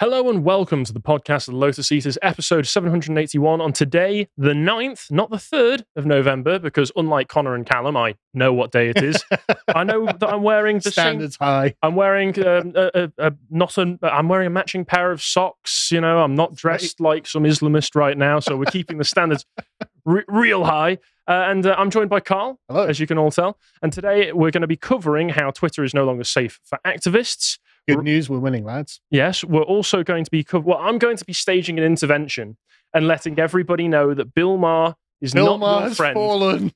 Hello and welcome to the podcast of the Lotus Eaters, episode 781. On today, the 9th, not the 3rd of November, because unlike Connor and Callum, I know what day it is. I know that I'm wearing the Standards same. high. I'm wearing um, a, a, a not an, I'm wearing a matching pair of socks. You know, I'm not dressed like some Islamist right now, so we're keeping the standards re- real high. Uh, and uh, I'm joined by Carl, Hello. as you can all tell. And today we're going to be covering how Twitter is no longer safe for activists. Good news, we're winning, lads. Yes, we're also going to be co- well. I'm going to be staging an intervention and letting everybody know that Bill Maher is Bill not Maher your friend. fallen.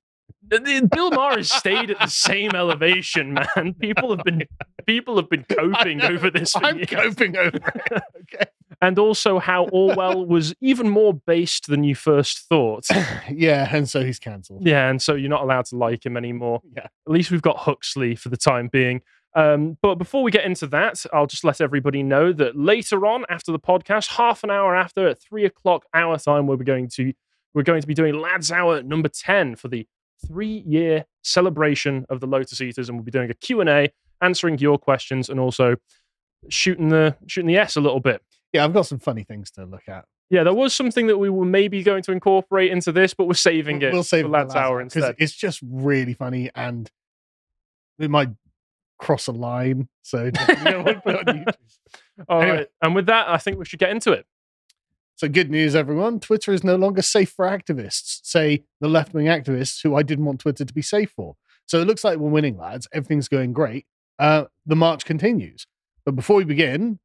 Bill Maher has stayed at the same elevation, man. People have been people have been coping over this, I'm years. coping over it. Okay. and also how Orwell was even more based than you first thought. yeah, and so he's cancelled. Yeah, and so you're not allowed to like him anymore. Yeah. At least we've got Huxley for the time being. Um, but before we get into that, I'll just let everybody know that later on, after the podcast, half an hour after, at three o'clock our time, we're going to we're going to be doing Lads Hour number ten for the three-year celebration of the Lotus Eaters, and we'll be doing a Q and A, answering your questions, and also shooting the shooting the S a little bit. Yeah, I've got some funny things to look at. Yeah, there was something that we were maybe going to incorporate into this, but we're saving it We'll save it Lads Hour instead. it's just really funny and it might cross a line. So you know, we'll put on YouTube. All right, Anyway. and with that, I think we should get into it. So good news, everyone. Twitter is no longer safe for activists. Say the left-wing activists who I didn't want Twitter to be safe for. So it looks like we're winning, lads. Everything's going great. Uh, the march continues. But before we begin,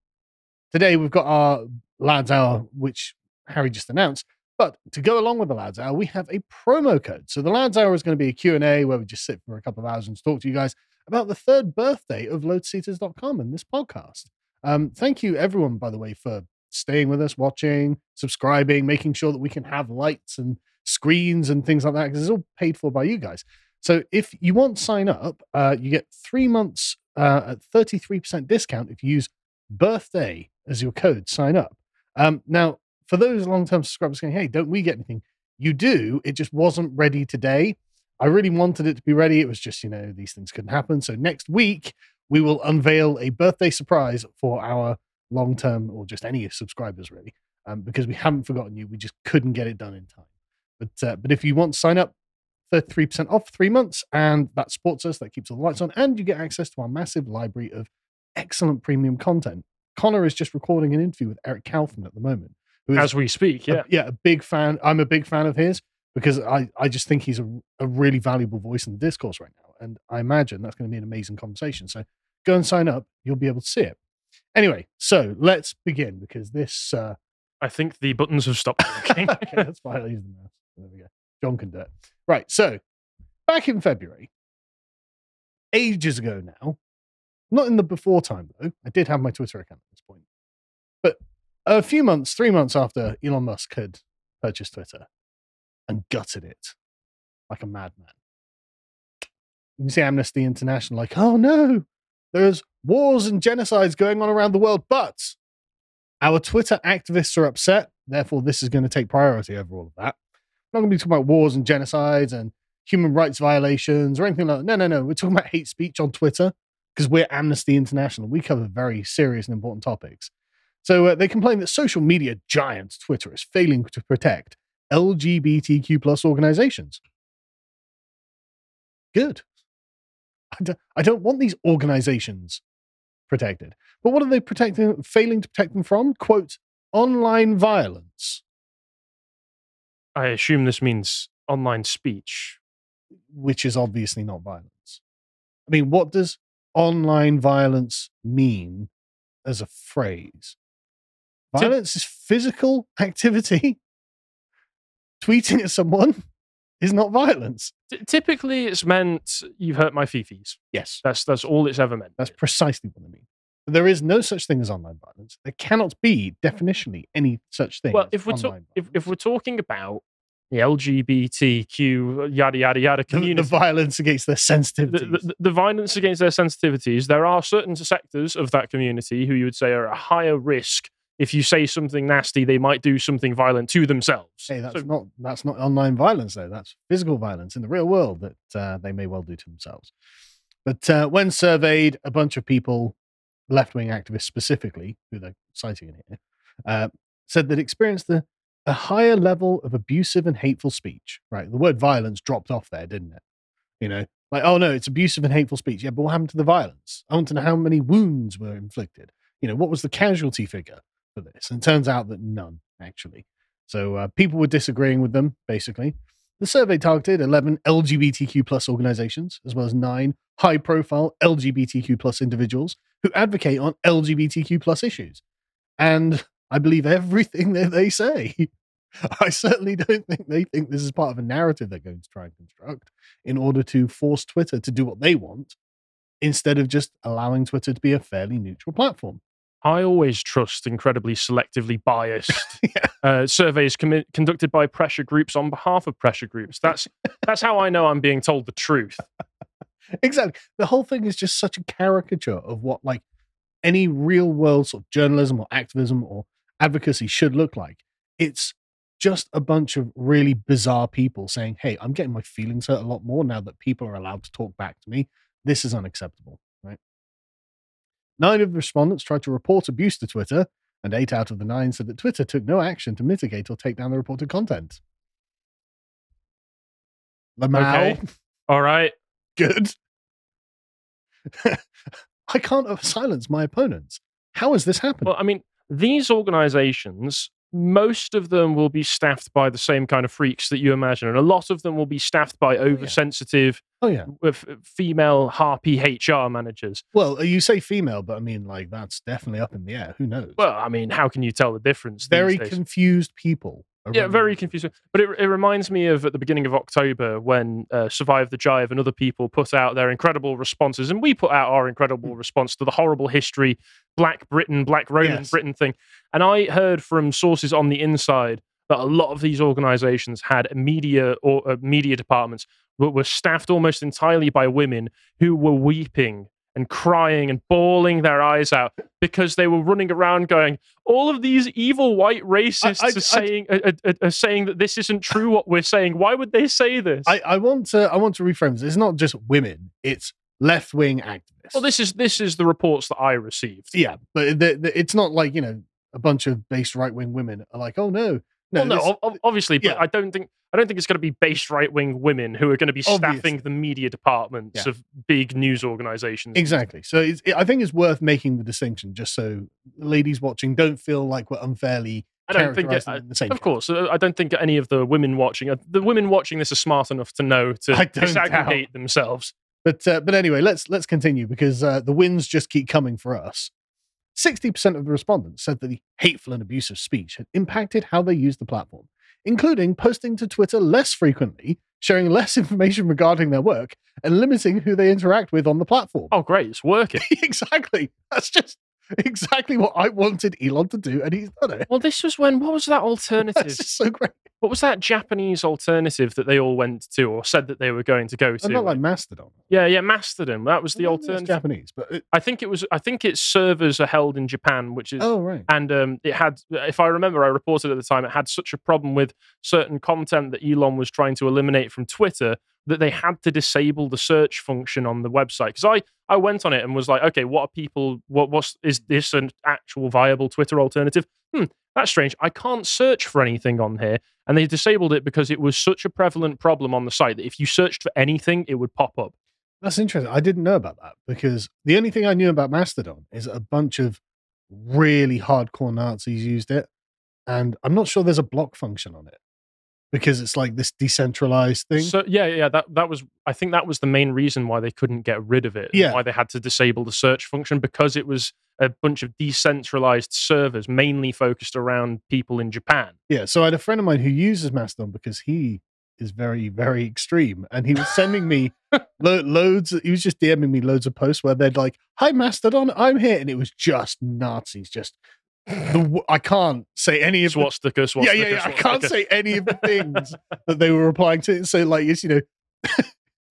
today we've got our lads hour, which Harry just announced. But to go along with the lads hour, we have a promo code. So the lads hour is going to be a Q&A where we just sit for a couple of hours and talk to you guys about the third birthday of lotuseaters.com and this podcast. Um, thank you everyone, by the way, for staying with us, watching, subscribing, making sure that we can have lights and screens and things like that because it's all paid for by you guys. So if you want to sign up, uh, you get three months uh, at 33% discount if you use birthday as your code, sign up. Um, now, for those long term subscribers going, hey, don't we get anything? You do. It just wasn't ready today. I really wanted it to be ready. It was just, you know, these things couldn't happen. So next week, we will unveil a birthday surprise for our long term or just any subscribers, really, um, because we haven't forgotten you. We just couldn't get it done in time. But uh, but if you want to sign up, 33% off three months, and that supports us, that keeps all the lights on, and you get access to our massive library of excellent premium content. Connor is just recording an interview with Eric Kaufmann at the moment, who is As we speak, a- yeah. yeah, a big fan. I'm a big fan of his because I, I just think he's a, a really valuable voice in the discourse right now. And I imagine that's going to be an amazing conversation. So go and sign up. You'll be able to see it. Anyway, so let's begin because this. Uh, I think the buttons have stopped working. okay, that's fine. I'll use the mouse. There we go. John can do it. Right. So back in February, ages ago now, not in the before time though, I did have my Twitter account at this point, but a few months, three months after Elon Musk had purchased Twitter and gutted it like a madman. You see Amnesty International like, oh no, there's wars and genocides going on around the world, but our Twitter activists are upset. Therefore, this is going to take priority over all of that. I'm not going to be talking about wars and genocides and human rights violations or anything like that. No, no, no. We're talking about hate speech on Twitter because we're Amnesty International. We cover very serious and important topics. So uh, they complain that social media giant Twitter is failing to protect LGBTQ plus organizations. Good. I don't, want these organizations protected. But what are they protecting, failing to protect them from? Quote, online violence, I assume this means online speech. which is obviously not violence. I mean, what does online violence mean as a phrase? Violence is physical activity. Tweeting at someone is not violence. T- typically, it's meant you've hurt my fifis. Yes, That's that's all it's ever meant. that's precisely what I mean. But there is no such thing as online violence. There cannot be definitionally any such thing. well, if we're ta- if, if we're talking about the LGBTQ yada yada yada community, the violence against their the, sensitivities. the, the violence against their sensitivities, there are certain sectors of that community who you would say are a higher risk. If you say something nasty, they might do something violent to themselves. Hey, that's So- not that's not online violence though. That's physical violence in the real world that uh, they may well do to themselves. But uh, when surveyed, a bunch of people left wing activists specifically, who they're citing in here, uh, said that experienced a, a higher level of abusive and hateful speech. Right, the word violence dropped off there, didn't it? You know, like oh no, it's abusive and hateful speech. Yeah, but what happened to the violence? I want to know how many wounds were inflicted. You know, what was the casualty figure for this? And turns out that none actually. So uh, people were disagreeing with them basically. The survey targeted 11 LGBTQ plus organizations, as well as nine high profile LGBTQ plus individuals who advocate on LGBTQ plus issues. And I believe everything that they say. I certainly don't think they think this is part of a narrative they're going to try and construct in order to force Twitter to do what they want instead of just allowing Twitter to be a fairly neutral platform. I always trust incredibly selectively biased yeah. uh, surveys commi- conducted by pressure groups on behalf of pressure groups. That's that's how I know I'm being told the truth. exactly. The whole thing is just such a caricature of what like any real world sort of journalism or activism or advocacy should look like. It's just a bunch of really bizarre people saying, "Hey, I'm getting my feelings hurt a lot more now that people are allowed to talk back to me. This is unacceptable." Nine of the respondents tried to report abuse to Twitter, and eight out of the nine said that Twitter took no action to mitigate or take down the reported content. Lamau, Okay. All right. good. I can't silence my opponents. How has this happened? Well, I mean, these organizations, most of them will be staffed by the same kind of freaks that you imagine, and a lot of them will be staffed by oh, oversensitive oh yeah. with female harpy HR managers. Well, you say female, but I mean, like that's definitely up in the air. Who knows? Well, I mean, how can you tell the difference? very confused people. Yeah, very confusing. But it, it reminds me of at the beginning of October when uh, Survive the Jive and other people put out their incredible responses, and we put out our incredible response to the horrible history, Black Britain, Black Roman Yes. Britain thing. And I heard from sources on the inside that a lot of these organizations had media or uh, media departments were, were staffed almost entirely by women who were weeping and crying and bawling their eyes out because they were running around going, all of these evil white racists I- are saying are, are- are saying that this isn't true. What we're saying, why would they say this? I, I want to. I want to reframe this. It's not just women. It's left wing activists. well, this is this is the reports that I received. yeah, but the, the, it's not like you know a bunch of based right wing women are like, oh no, no, well, no, this- ob- ob- obviously, but yeah. I don't think I don't think it's going to be based right wing women who are going to be staffing Obviously. the media departments Yeah. of big news organizations. Exactly. So it's, I think it's worth making the distinction, just so ladies watching don't feel like we're unfairly I don't think it, I- the same. Of course, uh, I don't think any of the women watching uh, the women watching this are smart enough to know to disaggregate themselves. But uh, but anyway, let's let's continue because uh, the wins just keep coming for us. Sixty percent of the respondents said that the hateful and abusive speech had impacted how they use the platform, including posting to Twitter less frequently, sharing less information regarding their work, and limiting who they interact with on the platform. Oh, great, it's working. exactly. That's just exactly what I wanted Elon to do, and he's done it. Well, this was when what was that alternative? so great. what was that Japanese alternative that they all went to or said that they were going to go I'm to? not like Mastodon. yeah, yeah, Mastodon. That was the I don't it's alternative. Japanese, but it, I think it was. I think its servers are held in Japan, which is oh right. and um, it had if i remember i reported at the time it had such a problem with certain content that elon was trying to eliminate from twitter that they had to disable the search function on the website. Because i i went on it and was like okay what are people what what's is this an actual viable twitter alternative? Hmm that's strange. I can't search for anything on here. And they disabled it because it was such a prevalent problem on the site that if you searched for anything it would pop up. That's interesting. I didn't know about that because the only thing I knew about Mastodon is a bunch of really hardcore Nazis used it. And I'm not sure there's a block function on it because it's like this decentralized thing. So yeah, yeah, that that was I think that was the main reason why they couldn't get rid of it. Yeah. Why they had to disable the search function because it was a bunch of decentralized servers mainly focused around people in Japan. yeah. So I had a friend of mine who uses Mastodon because he is very, very extreme. And he was sending me lo- loads, he was just DMing me loads of posts where they'd like, Hi, Mastodon, I'm here. And it was just Nazis, just. The, I can't say any of the Swastika, swastika, yeah, yeah, yeah. I can't say any of the things that they were replying to. So, like, it's, you know,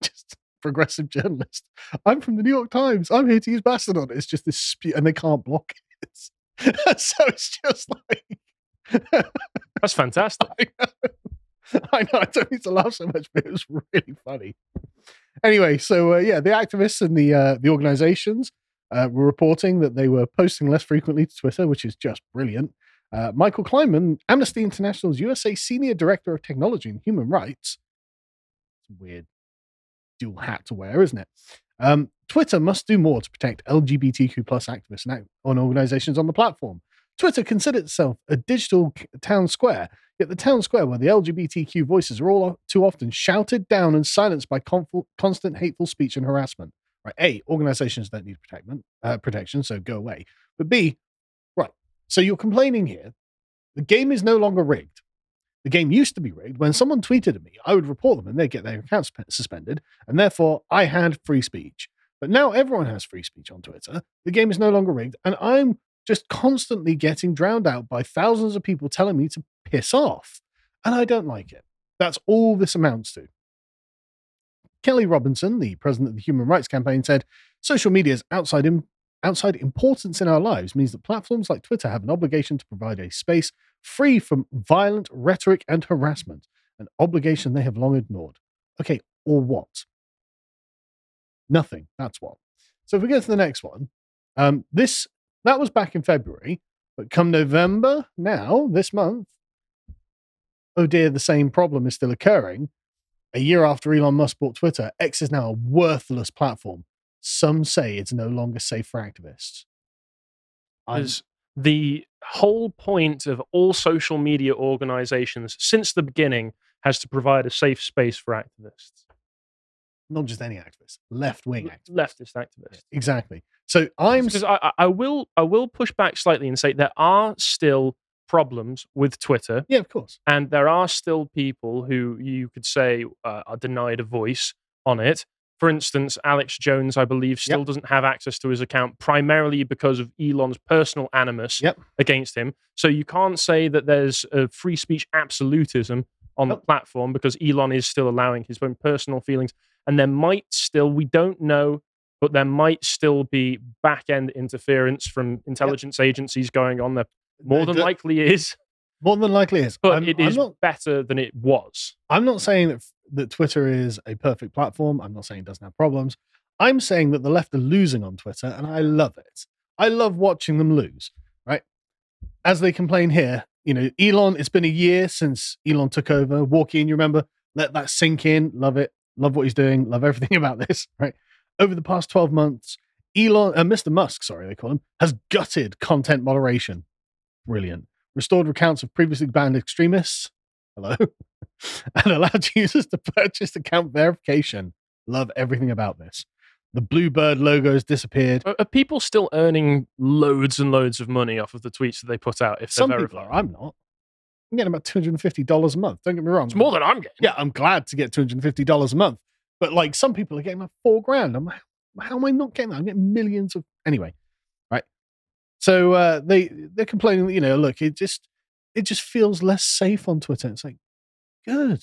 just progressive journalist. I'm from the New York Times. I'm here to use Mastodon. It's just this, spe- and they can't block it. so it's just like, That's fantastic. I know, I know. I don't need to laugh so much, but it was really funny. Anyway, so uh, yeah, the activists and the uh, the organizations uh, were reporting that they were posting less frequently to Twitter, which is just brilliant. Uh, Michael Kleinman, Amnesty International's USA Senior Director of Technology and Human Rights, it's a weird dual hat to wear, isn't it? Um, Twitter must do more to protect LGBTQ plus activists and on organizations on the platform. Twitter considers itself a digital town square, yet the town square where the LGBTQ voices are all too often shouted down and silenced by constant hateful speech and harassment. Right? A, organizations don't need protection, uh, protection, so go away. But B, right, so you're complaining here. The game is no longer rigged. The game used to be rigged. When someone tweeted at me, I would report them and they'd get their account suspended, and therefore I had free speech. But now everyone has free speech on Twitter. The game is no longer rigged, and I'm just constantly getting drowned out by thousands of people telling me to piss off. And I don't like it. That's all this amounts to. Kelley Robinson, the president of the Human Rights Campaign, said social media's outside, Im- outside importance in our lives means that platforms like Twitter have an obligation to provide a space free from violent rhetoric and harassment, an obligation they have long ignored. Okay, or what? Nothing. That's what. So if we go to the next one, um, this that was back in February. But come November, now, this month, oh dear, the same problem is still occurring. A year after Elon Musk bought Twitter, X is now a worthless platform. Some say it's no longer safe for activists. Because the whole point of all social media organizations since the beginning has to provide a safe space for activists not just any activist, left wing activist, leftist activist. Exactly. So I'm because I, I will I will push back slightly and say there are still problems with Twitter. Yeah, of course. And there are still people who you could say uh, are denied a voice on it. For instance, Alex Jones, I believe, still yep. doesn't have access to his account primarily because of Elon's personal animus yep. against him. So you can't say that there's a free speech absolutism on the platform because Elon is still allowing his own personal feelings and there might still, we don't know, but there might still be back end interference from intelligence yep. agencies going on. There more than likely is. More than likely is. But I'm, it is not, better than it was. I'm not saying that, that Twitter is a perfect platform. I'm not saying it doesn't have problems. I'm saying that the left are losing on Twitter, and I love it. I love watching them lose, right? As they complain here, you know, Elon, it's been a year since Elon took over. Walk in, you remember? Let that sink in. Love it love what he's doing, love everything about this, right? Over the past 12 months, Elon, uh, Mr. Musk, sorry, they call him, has gutted content moderation. Brilliant. Restored accounts of previously banned extremists. Hello. and allowed users to purchase account verification. Love everything about this. The Bluebird logos disappeared. Are, people still earning loads and loads of money off of the tweets that they put out if Some they're verified? People are. I'm not. I'm getting about two hundred and fifty dollars a month. Don't get me wrong; it's more than I'm getting. Yeah, I'm glad to get two hundred and fifty dollars a month. But like some people are getting like four grand. I'm like, how am I not getting that? I'm getting millions of anyway? So uh, they they're complaining. You know, look, it just it just feels less safe on Twitter. It's like, good.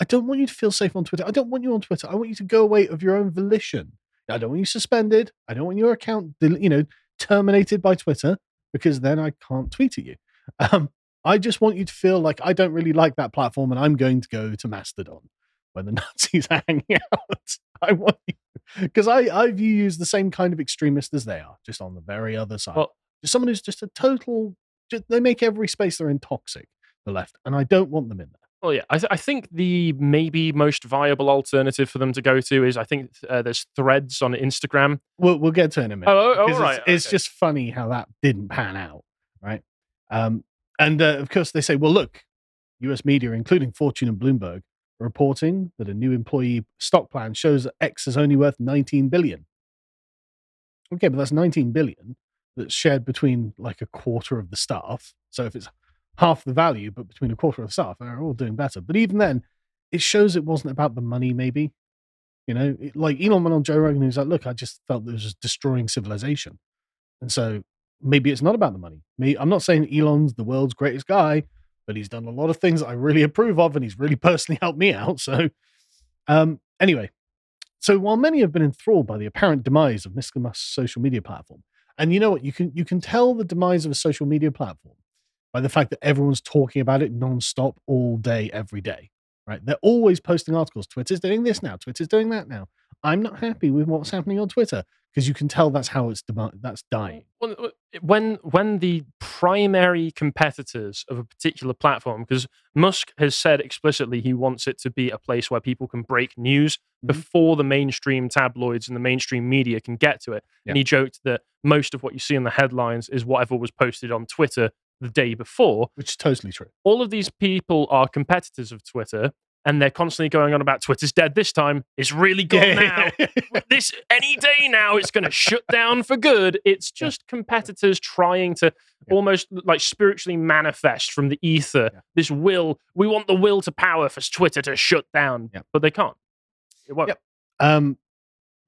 I don't want you to feel safe on Twitter. I don't want you on Twitter. I want you to go away of your own volition. I don't want you suspended. I don't want your account, you know, terminated by Twitter because then I can't tweet at you. Um, I just want you to feel like I don't really like that platform and I'm going to go to Mastodon where the Nazis are hanging out. I want you because I, I view you as the same kind of extremist as they are, just on the very other side. Well, just someone who's just a total, just, they make every space they're in toxic, the left, and I don't want them in there. Well, yeah, I, th- I, think the maybe most viable alternative for them to go to is I think uh, there's threads on Instagram. We'll, we'll get to it in a minute. Oh, oh right. It's, okay. it's, just funny how that didn't pan out, right? Um, and uh, of course, they say, well, look, US media, including Fortune and Bloomberg, reporting that a new employee stock plan shows that X is only worth 19 billion. Okay, but that's 19 billion that's shared between like a quarter of the staff. So if it's half the value, but between a quarter of the staff, they're all doing better. But even then, it shows it wasn't about the money, maybe. You know, it, like Elon went on Joe Rogan, he's like, look, I just felt it was destroying civilization. And so maybe it's not about the money. Me, I'm not saying Elon's the world's greatest guy, but he's done a lot of things I really approve of, and he's really personally helped me out. So, um, anyway, so while many have been enthralled by the apparent demise of. Musk's social media platform, and you know what, you can you can tell the demise of a social media platform by the fact that everyone's talking about it nonstop all day, every day. Right? They're always posting articles. Twitter's doing this now. Twitter's doing that now. I'm not happy with what's happening on Twitter. Because you can tell that's how it's demand that's dying. When- When the primary competitors of a particular platform, because Musk has said explicitly he wants it to be a place where people can break news Mhm. before the mainstream tabloids and the mainstream media can get to it. Yeah. And he joked that most of what you see in the headlines is whatever was posted on Twitter the day before. Which is totally true. All of these people are competitors of Twitter, and they're constantly going on about Twitter's dead this time. It's really gone now. this any day now it's going to shut down for good it's Yeah. just competitors trying to Yeah. almost like spiritually manifest from the ether Yeah. this will we want the will to power for twitter to shut down Yeah. but they can't it won't Yep. Um,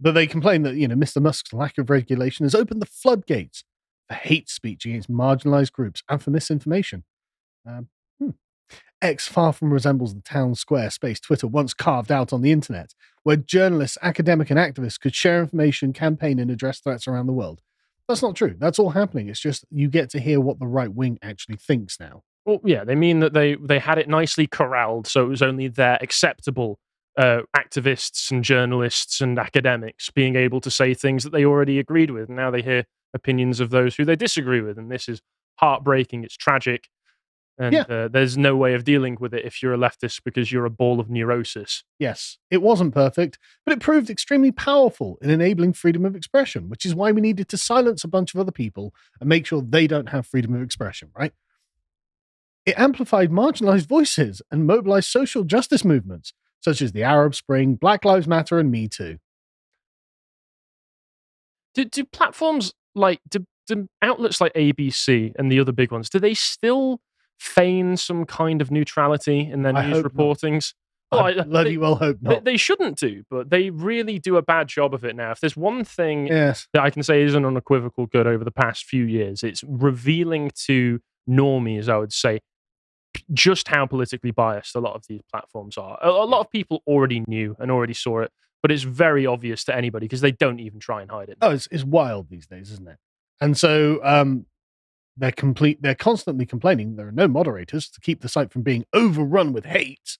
but they complain that you know Mr. Musk's lack of regulation has opened the floodgates for hate speech against marginalized groups and for misinformation. Um. X far from resembles the town square space Twitter once carved out on the internet, where journalists, academic, and activists could share information, campaign, and address threats around the world. That's not true. That's all happening. It's just you get to hear what the right wing actually thinks now. well yeah they mean that they they had it nicely corralled so it was only their acceptable uh, activists and journalists and academics being able to say things that they already agreed with and now they hear opinions of those who they disagree with and this is heartbreaking it's tragic and Yeah. uh, there's no way of dealing with it if you're a leftist because you're a ball of neurosis Yes, it wasn't perfect, but it proved extremely powerful in enabling freedom of expression, which is why we needed to silence a bunch of other people and make sure they don't have freedom of expression, right? It amplified marginalized voices and mobilized social justice movements, such as the Arab Spring, Black Lives Matter, and Me Too. do, do platforms like do, do outlets like abc and the other big ones do they still feign some kind of neutrality in their I news not. reportings Well, I bloody they- well hope They, not. they shouldn't do, but they really do a bad job of it now. If there's one thing yes. that I can say is an unequivocal good over the past few years, it's revealing to normies, I would say, just how politically biased a lot of these platforms are. A, a lot of people already knew and already saw it, but it's very obvious to anybody because they don't even try and hide it. Oh, it's, it's wild these days, isn't it? And so um, they're complete. They're constantly complaining there are no moderators to keep the site from being overrun with hate,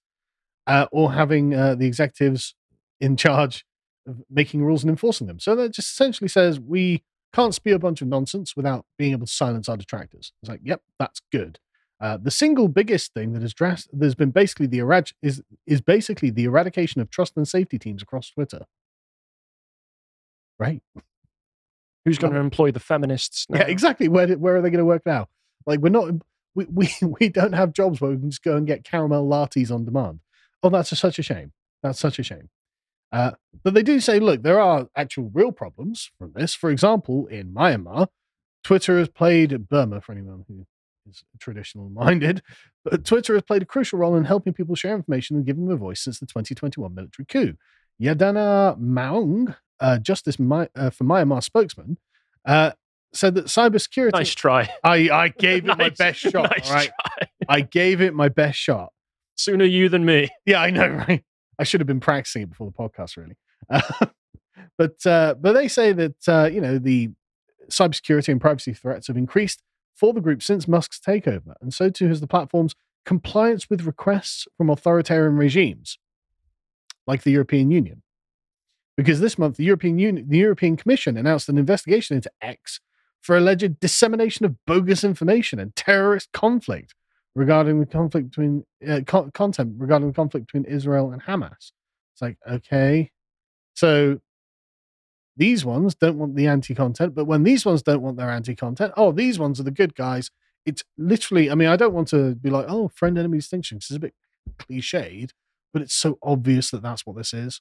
uh, or having uh, the executives in charge of making rules and enforcing them. So that just essentially says we can't spew a bunch of nonsense without being able to silence our detractors. It's like, yep, that's good. Uh, the single biggest thing that has there's been basically the erad- is is basically the eradication of trust and safety teams across Twitter. Right. Who's going to employ the feminists? Now? Yeah, exactly. Where where are they going to work now? Like we're not we, we we don't have jobs where we can just go and get caramel lattes on demand. Oh, that's a, such a shame. That's such a shame. Uh, but they do say, look, there are actual real problems from this. For example, in Myanmar, Twitter has played Burma for anyone who is traditional minded. But Twitter has played a crucial role in helping people share information and give them a voice since the 2021 military coup. Yadanar Maung, uh, Justice My, uh, for Myanmar spokesman, uh, said that cybersecurity. Nice try. I, I gave it my best shot. nice right? try. I gave it my best shot. Sooner you than me. Yeah, I know, right? I should have been practicing it before the podcast, really. But uh, but they say that uh, you know the cybersecurity and privacy threats have increased for the group since Musk's takeover, and so too has the platform's compliance with requests from authoritarian regimes, like the European Union. Because this month, the European Union, the European Commission announced an investigation into X for alleged dissemination of bogus information and terrorist conflict regarding the conflict between uh, co- content regarding the conflict between Israel and Hamas. It's like okay, so these ones don't want the anti-content, but when these ones don't want their anti-content, oh, these ones are the good guys. It's literally, I mean, I don't want to be like, oh, friend enemy distinction. It's a bit cliched, but it's so obvious that that's what this is.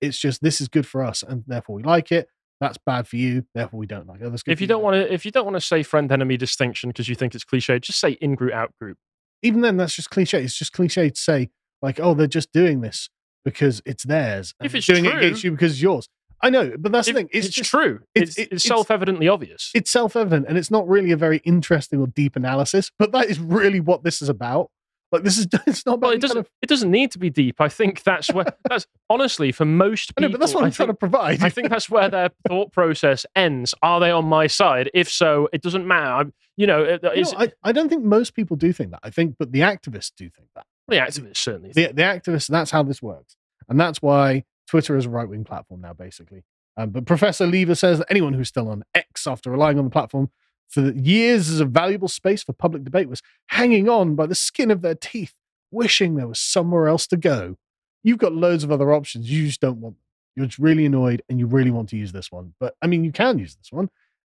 It's just this is good for us, and therefore we like it. That's bad for you, therefore we don't like it. If you don't want to, if you don't want to say friend enemy distinction because you think it's cliche, just say in group out group. even then that's just cliche it's just cliche to say like oh they're just doing this because it's theirs If it's doing it against you because it's yours i know but that's the thing it's, it's just true. it's- It's, it's, it's- self-evidently obvious. it's self-evident and it's not really a very interesting or deep analysis but that is really what this is about like this is it's not well, it doesn't. kind of, It doesn't need to be deep. I think that's where. that's honestly for most I people. know, but that's what I i'm trying to provide I think that's where their thought process ends. Are they on my side? If so, it doesn't matter. I'm, you know, it- You know, I, I don't think most people do think that i think but the activists do think that the activists certainly. the, the activists that's how this works and that's why twitter is a right-wing platform now basically Um, but Professor Lever says that anyone who's still on X after relying on the platform for years as a valuable space for public debate was hanging on by the skin of their teeth, wishing there was somewhere else to go. You've got loads of other options. You just don't want them. You're just really annoyed and you really want to use this one. But I mean, you can use this one.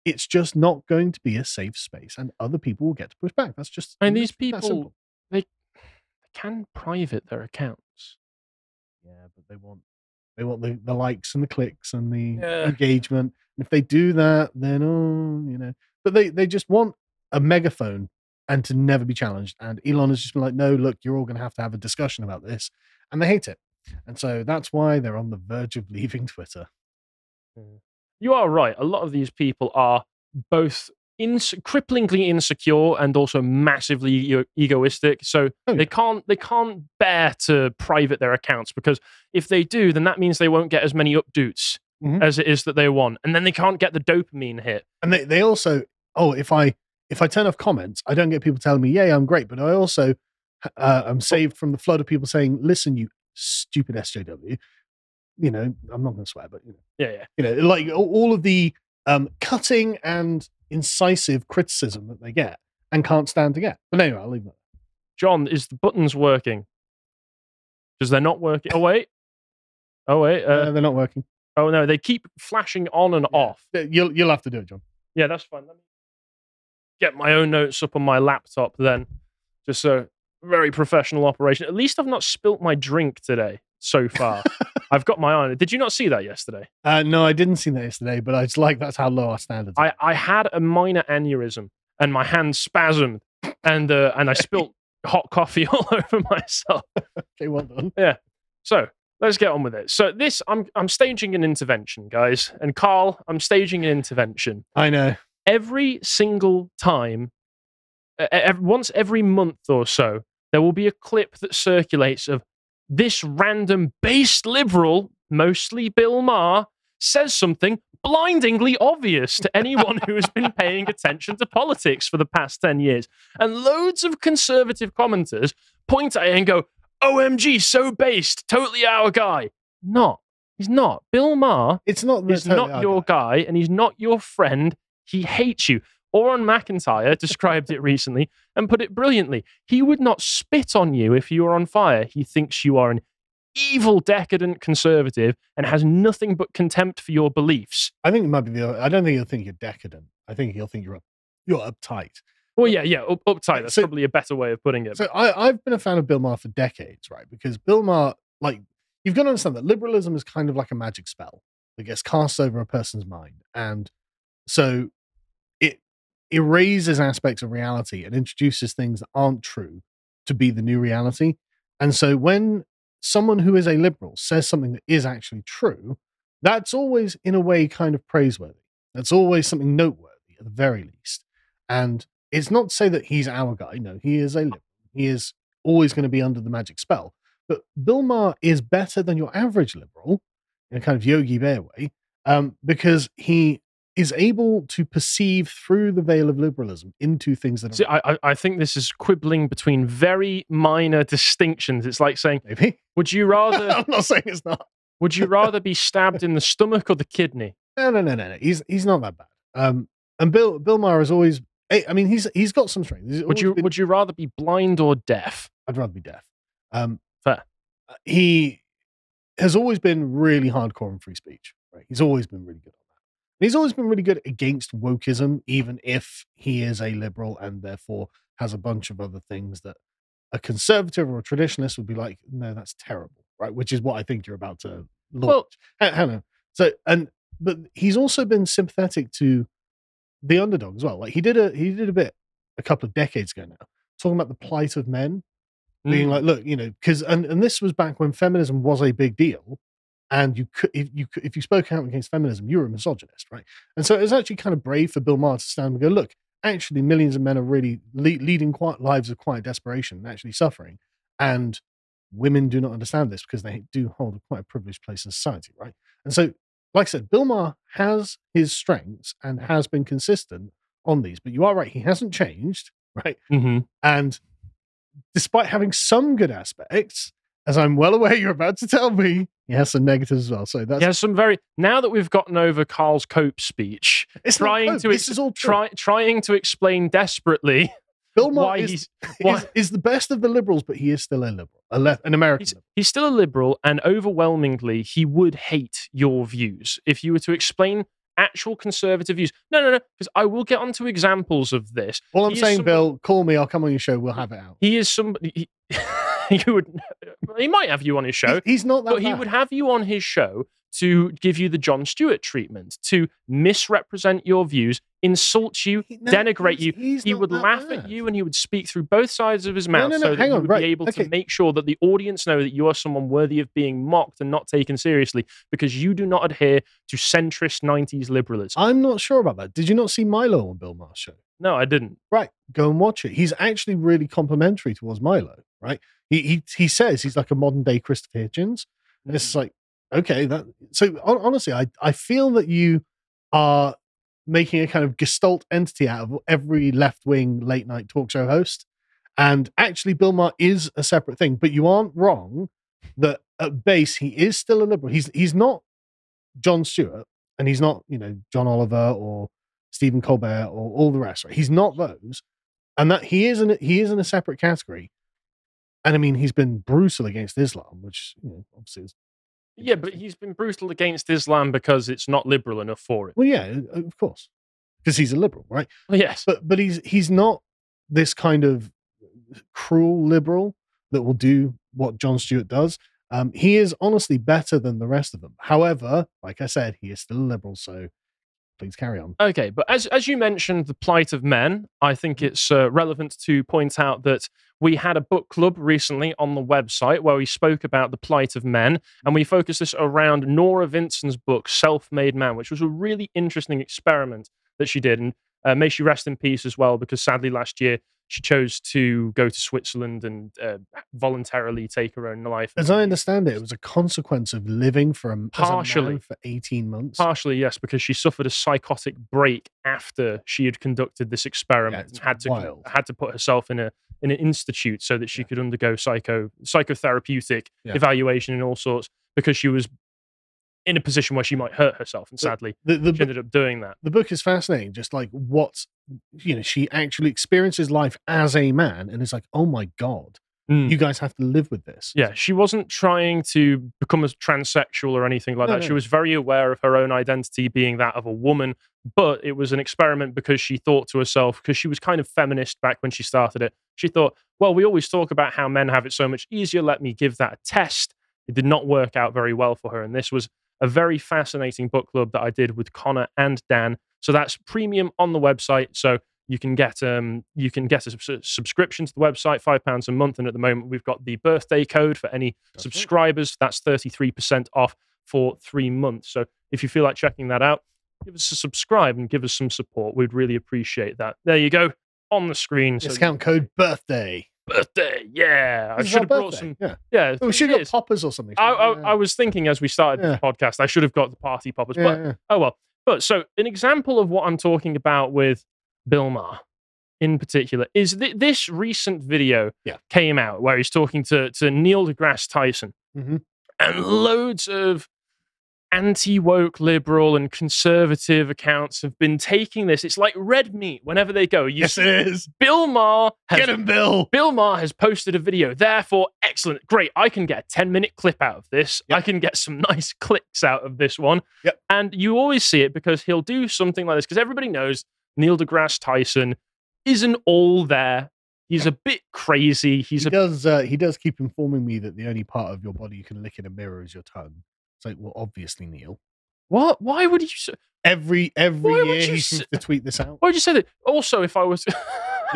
It's just not going to be a safe space and other people will get to push back. That's just. And these people, they, they can private their accounts. Yeah, but they want they want the, the likes and the clicks and the Yeah. engagement. And if they do that, then oh, you know. But they they just want a megaphone and to never be challenged. And Elon has just been like, no, look, you're all going to have to have a discussion about this, and they hate it. And so that's why they're on the verge of leaving Twitter. You are right. A lot of these people are both ins- cripplingly insecure and also massively ego- egoistic. So Oh, they can't they can't bear to private their accounts because if they do, then that means they won't get as many updates Mhm. as it is that they want, and then they can't get the dopamine hit. And they, they also, oh, if I if I turn off comments, I don't get people telling me, "Yay, I'm great," but I also uh, I'm saved from the flood of people saying, "Listen, you stupid SJW." You know, I'm not going to swear, but you know, Yeah, yeah. you know, like all of the um, cutting and incisive criticism that they get and can't stand to get. But anyway, I'll leave that. John, is the buttons working? Because they're not working. Oh wait. Oh wait. Uh, they're not working. oh no, they keep flashing on and Yeah. off. You'll you'll have to do it, John. Yeah, that's fine. Let me get my own notes up on my laptop then. Just a very professional operation. At least I've not spilt my drink today so far. I've got my eye on it. Did you not see that yesterday? Uh, no, I didn't see that yesterday, but I just like that's how low our standards. are. I, I had a minor aneurysm and my hand spasmed and uh, and I spilt hot coffee all over myself. okay, well done. Yeah. So let's get on with it. So this I'm I'm staging an intervention, guys. And Carl, I'm staging an intervention. I know. Every single time, once every month or so, there will be a clip that circulates of this random based liberal, mostly Bill Maher, says something blindingly obvious to anyone who has been paying attention to politics for the past 10 years. And loads of conservative commenters point at it and go, OMG, so based, totally our guy. Not. He's not. Bill Maher It's not. He's totally not our your guy and he's not your friend. He hates you. Auron MacIntyre described it recently and put it brilliantly. He would not spit on you if you were on fire. He thinks you are an evil, decadent conservative and has nothing but contempt for your beliefs. I think it might be the. other- I don't think he'll think you're decadent. I think he'll think you're up, you're uptight. Well, yeah, yeah, up, uptight. That's So- probably a better way of putting it. So I, I've been a fan of Bill Maher for decades, right? Because Bill Maher, like, you've got to understand that liberalism is kind of like a magic spell that gets cast over a person's mind, and so erases aspects of reality and introduces things that aren't true to be the new reality. And so when someone who is a liberal says something that is actually true, that's always in a way kind of praiseworthy. That's always something noteworthy at the very least. And it's not to say that he's our guy. No, he is a liberal. He is always going to be under the magic spell. But Bill Maher is better than your average liberal in a kind of Yogi Bear way um, because he is able to perceive through the veil of liberalism into things that are See, I, I- think this is quibbling between very minor distinctions. It's like saying, maybe. would you rather I'm not saying it's not. would you rather be stabbed in the stomach or the kidney? No, no, no, no, no. He's he's not that bad. Um, and Bill Bill Maher is always. I I mean, he's he's got some strength. He's Would you been- would you rather be blind or deaf? I'd rather be deaf. Um, Fair. uh, He has always been really hardcore in free speech. Right. He's always been really good on he's always been really good against wokeism, even if he is a liberal and therefore has a bunch of other things that a conservative or a traditionalist would be like, no, that's terrible. Right. Which is what I think you're about to launch. Well- Ha- hang on. So and but he's also been sympathetic to the underdog as well. Like he did a he did a bit a couple of decades ago now, talking about the plight of men being Mm. like, look, you know, because and, and this was back when feminism was a big deal, and you could if you if you spoke out against feminism, you were a misogynist, right? And so it was actually kind of brave for Bill Maher to stand and go, look, actually, millions of men are really le- leading quiet lives of quiet desperation and actually suffering, and women do not understand this because they do hold a quite a privileged place in society, right? And so, like I said, Bill Maher has his strengths and has been consistent on these, but you are right, he hasn't changed, right? Mhm. And despite having some good aspects, as I'm well aware you're about to tell me, he has some negatives as well. So that's He has some very now that we've gotten over Carl's Cope speech, it's trying to This ex- is all try, trying to explain desperately why is, he's is, is the best of the liberals, but he is still a liberal, a left, an American. he's, liberal. he's still a liberal, and overwhelmingly he would hate your views if you were to explain actual conservative views. No, no, no, because I will get onto examples of this. All I'm he saying, somebody- Bill, call me. I'll come on your show. We'll have it out. He is somebody. He, you would. He might have you on his show. He's, not that but he would have you on his show to give you the Jon Stewart treatment, to misrepresent your views, insult you, He- no, denigrate he's- you. he's He would laugh bad. at you and he would speak through both sides of his mouth no, no, so that hang he on, would right, be able okay. to make sure that the audience know that you are someone worthy of being mocked and not taken seriously because you do not adhere to centrist 90s liberalism. I'm not sure about that. Did you not see Milo on Bill Maher's show? No, I didn't. Right, go and watch it. He's actually really complimentary towards Milo. Right, he he he says he's like a modern day Christopher Hitchens. And it's mm-hmm. like, okay, that so honestly, I I feel that you are making a kind of gestalt entity out of every left wing late night talk show host. And actually, Bill Maher is a separate thing, but you aren't wrong that at base he is still a liberal. He's he's not Jon Stewart, and he's not you know John Oliver or Stephen Colbert or all the rest. Right? He's not those, and that he is in a, he is in a separate category. And I mean, he's been brutal against Islam, which you know, obviously is Yeah, but he's been brutal against Islam because it's not liberal enough for it. well, yeah, of course, because he's a liberal, right? Well, yes. But but he's he's not this kind of cruel liberal that will do what Jon Stewart does. Um, he is honestly better than the rest of them. However, like I said, he is still a liberal, so please carry on. Okay, but as as you mentioned, the plight of men, I think it's uh, relevant to point out that we had a book club recently on the website where we spoke about the plight of men, and we focused this around Norah Vincent's book "Self-Made Man," which was a really interesting experiment that she did, and uh, may she rest in peace as well, because sadly last year she chose to go to Switzerland and uh, voluntarily take her own life. As I understand it, it was a consequence of living for a, as a man Partially. for eighteen months. Partially, yes, because she suffered a psychotic break after she had conducted this experiment it's and had to wild. had to put herself in a in an institute so that she Yeah. could undergo psycho psychotherapeutic Yeah. evaluation and all sorts because she was in a position where she might hurt herself and sadly the the, she ended up doing that. the book is fascinating. Just like what you know, she actually experiences life as a man, and it's like, oh my god, Mm. you guys have to live with this. Yeah, she wasn't trying to become a transsexual or anything like No, that. no, She was very aware of her own identity being that of a woman, but it was an experiment because she thought to herself, because she was kind of feminist back when she started it. She thought, well, we always talk about how men have it so much easier. Let me give that a test. It did not work out very well for her. And this was a very fascinating book club that I did with Connor and Dan. So that's premium on the website. So you can get um you can get a subs- subscription to the website, five pounds a month. And at the moment, we've got the birthday code for any That's subscribers. That's thirty three percent off for three months. So if you feel like checking that out, give us a subscribe and give us some support. We'd really appreciate that. There you go on the screen. So Discount code birthday. birthday, yeah. I This is should have brought some. Yeah, Yeah, Oh, we should have got poppers or something. I, shouldn't we? I, I was thinking as we started Yeah. the podcast, I should have got the party poppers. yeah, But yeah. oh well. But so an example of what I'm talking about with Bill Maher in particular is th- this recent video Yeah. came out where he's talking to, to Neil deGrasse Tyson Mhm. and loads of anti woke liberal and conservative accounts have been taking this. It's like red meat whenever they go. You Yes, see it is. Bill Maher has Get him, Bill. Bill Maher has posted a video. Therefore, excellent, great. I can get a 10 minute clip out of this. Yep. I can get some nice clicks out of this one. Yep. And you always see it because he'll do something like this because everybody knows Neil deGrasse Tyson isn't all there. He's a bit crazy. He's he a does. Uh, he does keep informing me that the only part of your body you can lick in a mirror is your tongue. It's like, well, obviously, Neil. what? Why would you? s- Every every Why year you he s- to tweet this out. Why would you say that? Also, if I was The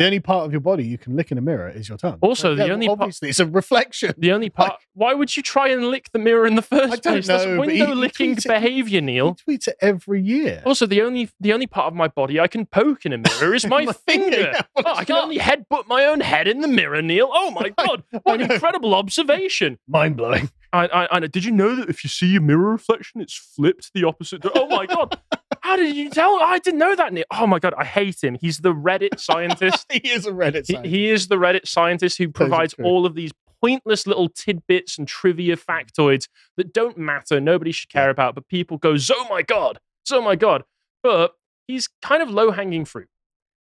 only part of your body you can lick in a mirror is your tongue. Also, Like, the yeah, only well, part- obviously it's a reflection. the only part, why would you try and lick the mirror in the first I don't place? That's know, he- window he licking it- behavior, He Neil. tweets it every year. Also, the only the only part of my body I can poke in a mirror is my, My finger. finger, yeah, well, Oh, I can not. only headbutt my own head in the mirror, Neil. Oh my god, what an incredible observation! Mind blowing. I, I, I. Did you know that if you see your mirror reflection, it's flipped the opposite? Oh my god, how did you tell? I didn't know that, Neil. Oh my god, I hate him. He's the Reddit scientist. he is a Reddit he, he is the Reddit scientist who provides all of these pointless little tidbits and trivia factoids that don't matter, nobody should care about, but people go, oh my God, oh my God. But he's kind of low hanging fruit.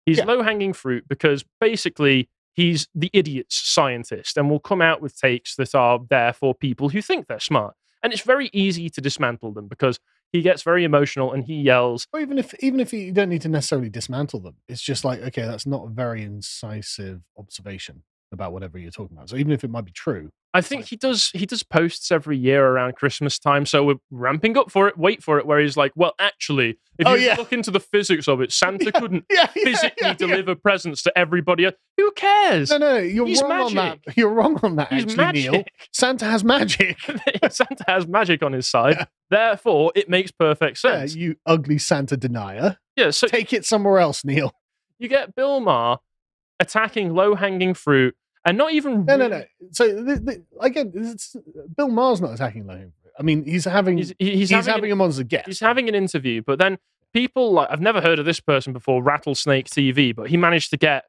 He's Yeah. low hanging fruit because basically he's the idiot's scientist and will come out with takes that are there for people who think they're smart. And it's very easy to dismantle them because he gets very emotional and he yells. Or even if even if you don't need to necessarily dismantle them, it's just like okay, that's not a very incisive observation about whatever you're talking about. So even if it might be true, I think he does he does posts every year around Christmas time, so we're ramping up for it. Wait for it, where he's like, "Well, actually, if Oh, you yeah. look into the physics of it, Santa Yeah, couldn't yeah, physically deliver presents to everybody. Who cares? No, no, you're He's wrong on that. You're wrong on that. He's actually, Neil. Santa has magic. Santa has magic on his side, therefore it makes perfect Yeah, sense. you ugly Santa denier. Yeah, so Take it somewhere else, Neil. you get Bill Maher attacking low hanging fruit and not even No, no, really- no. So th- th- again, it's, Bill Maher's not attacking low hanging fruit. I mean, he's having He's, he's, he's, having, having, an- him on as a guest. he's having an interview, but then people like I've never heard of this person before, Rattlesnake TV, but he managed to get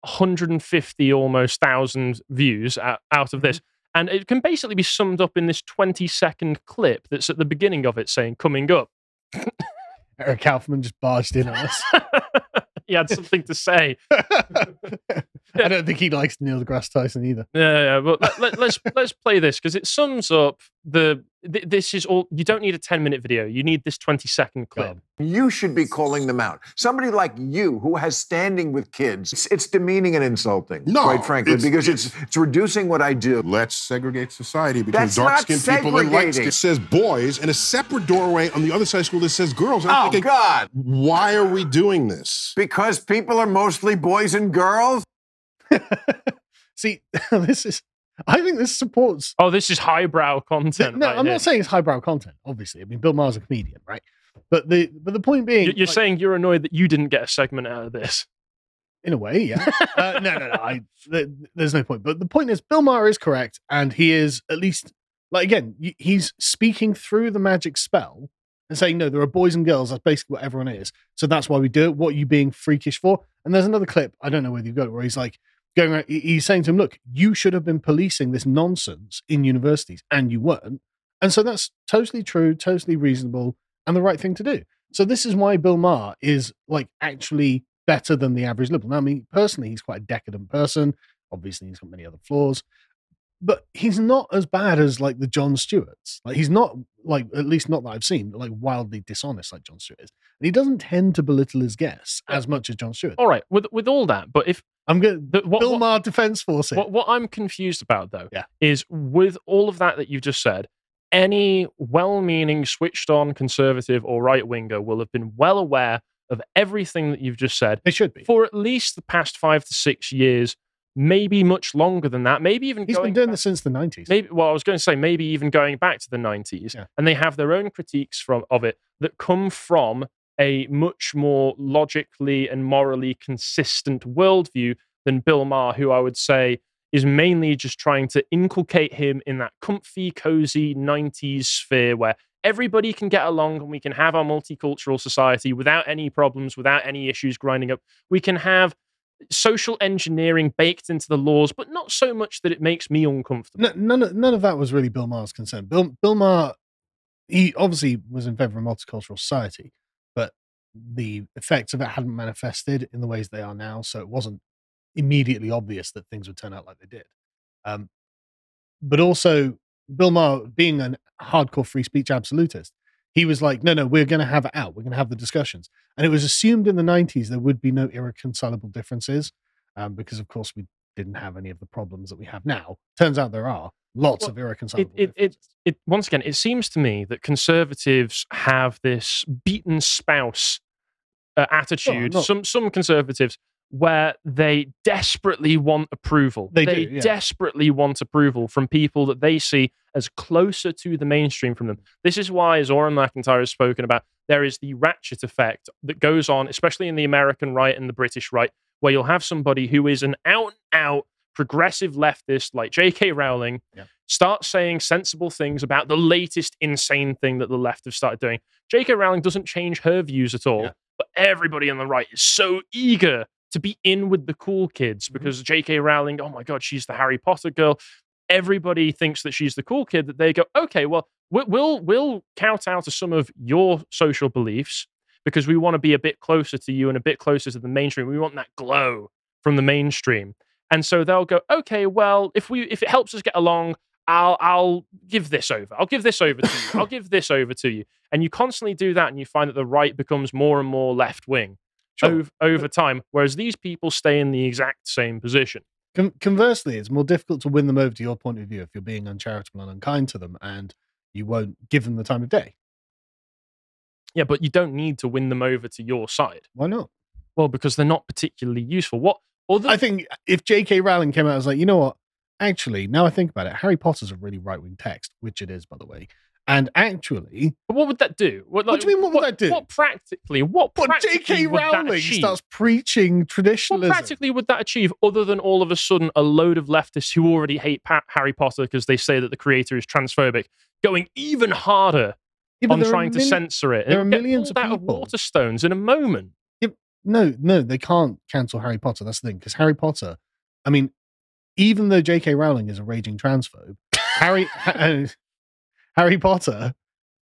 150 almost thousand views out, out of this. Mm-hmm. And it can basically be summed up in this 20 second clip that's at the beginning of it saying coming up. Eric Kaufmann just barged in on us. he had something to say. I don't think he likes Neil deGrasse Tyson either. Yeah, yeah, but let, let, let's let's play this because it sums up the. Th- this is all. You don't need a ten minute video. You need this twenty second clip. You should be calling them out. Somebody like you who has standing with kids, it's, it's demeaning and insulting, No, quite frankly, it's- because it's, it's reducing what I do. Let's segregate society between dark not skinned people and light segregating. It says boys and a separate doorway on the other side of school that says girls. I'm Oh, thinking, God. why are we doing this? Because people are mostly boys and girls? See, this is. I think this supports. Oh, this is highbrow content. no, right I'm here. not saying it's highbrow content. Obviously, I mean, Bill Maher's a comedian, right? But the but the point being, You- You're like, saying you're annoyed that you didn't get a segment out of this. in a way, yeah. uh, no, no, no. I, th- there's no point. But the point is, Bill Maher is correct, and he is at least like again, he's speaking through the magic spell and saying, no, there are boys and girls. That's basically what everyone is. So that's why we do it. What are you being freakish for? And there's another clip. I don't know whether you've got it, where he's like going around. He's saying to him, look, you should have been policing this nonsense in universities, and you weren't. And so that's totally true, totally reasonable, and the right thing to do. So this is why Bill Maher is like actually better than the average liberal. Now, I mean, personally, he's quite a decadent person. Obviously, he's got many other flaws, but he's not as bad as like the Jon Stewarts. Like he's not like at least not that I've seen like wildly dishonest like Jon Stewart is, and he doesn't tend to belittle his guests as much as Jon Stewart. All right, with with all that, but if I'm the, what, Bill what, Maher Defense Force. what what I'm confused about though Yeah. is with all of that that you've just said, any well-meaning, switched-on conservative or right-winger will have been well aware of everything that you've just said They should be. for at least the past five to six years, maybe much longer than that, maybe even He's going been doing back- this since the 90s. maybe well i was going to say maybe even going back to the 90s Yeah. and they have their own critiques from of it that come from a much more logically and morally consistent worldview than bill maher who i would say is mainly just trying to inculcate him in that comfy cozy 90s sphere where everybody can get along and we can have our multicultural society without any problems without any issues grinding up. We can have social engineering baked into the laws but not so much that it makes me uncomfortable. No, none, of, none of that was really Bill Maher's concern. Bill, Bill Maher, he obviously was in favor of multicultural society, the effects of it hadn't manifested in the ways they are now. So it wasn't immediately obvious that things would turn out like they did. Um, but also, Bill Maher, being a hardcore free speech absolutist, he was like, no, no, we're going to have it out. We're going to have the discussions. And it was assumed in the 90s there would be no irreconcilable differences um, because, of course, we didn't have any of the problems that we have now. Turns out there are lots Well, of irreconcilable it, it, it, it once again it seems to me that conservatives have this beaten spouse uh, attitude. some some conservatives where they desperately want approval. They do, yeah. desperately want approval from people that they see as closer to the mainstream from them. This is why as Auron MacIntyre has spoken about there is the ratchet effect that goes on especially in the American right and the British right where you'll have somebody who is an out and out progressive leftist like J.K. Rowling Yeah. start saying sensible things about the latest insane thing that the left have started doing. J.K. Rowling doesn't change her views at all, Yeah. but everybody on the right is so eager to be in with the cool kids Mm-hmm. because J.K. Rowling, oh my God, she's the Harry Potter girl. everybody thinks that she's the cool kid, that they go, okay, well, we- we'll we'll kowtow to some of your social beliefs because we want to be a bit closer to you and a bit closer to the mainstream. We want that glow from the mainstream. And so they'll go, okay, well, if we if it helps us get along, I'll I'll give this over. I'll give this over to you. I'll give this over to you. And you constantly do that, and you find that the right becomes more and more left wing Sure. over, over time, whereas these people stay in the exact same position. Con- conversely, it's more difficult to win them over to your point of view if you're being uncharitable and unkind to them and you won't give them the time of day. Yeah, but you don't need to win them over to your side. Why not? Well, because they're not particularly useful. What other I think uh, if J.K. Rowling came out and was like, you know what? Actually, now I think about it, Harry Potter's a really right wing text, which it is, by the way. And actually, But what would that do? What, What do you mean, what would that do? What practically? What but practically J.K. would that Rowling starts preaching traditionalism. What practically would that achieve, other than all of a sudden a load of leftists who already hate pa- Harry Potter because they say that the creator is transphobic, going even harder Yeah, on trying to censor it? there are millions of pulled out people. of Waterstones in a moment. No, no, they can't cancel Harry Potter. That's the thing. Because Harry Potter, I mean, even though J.K. Rowling is a raging transphobe, Harry Ha- uh, Harry Potter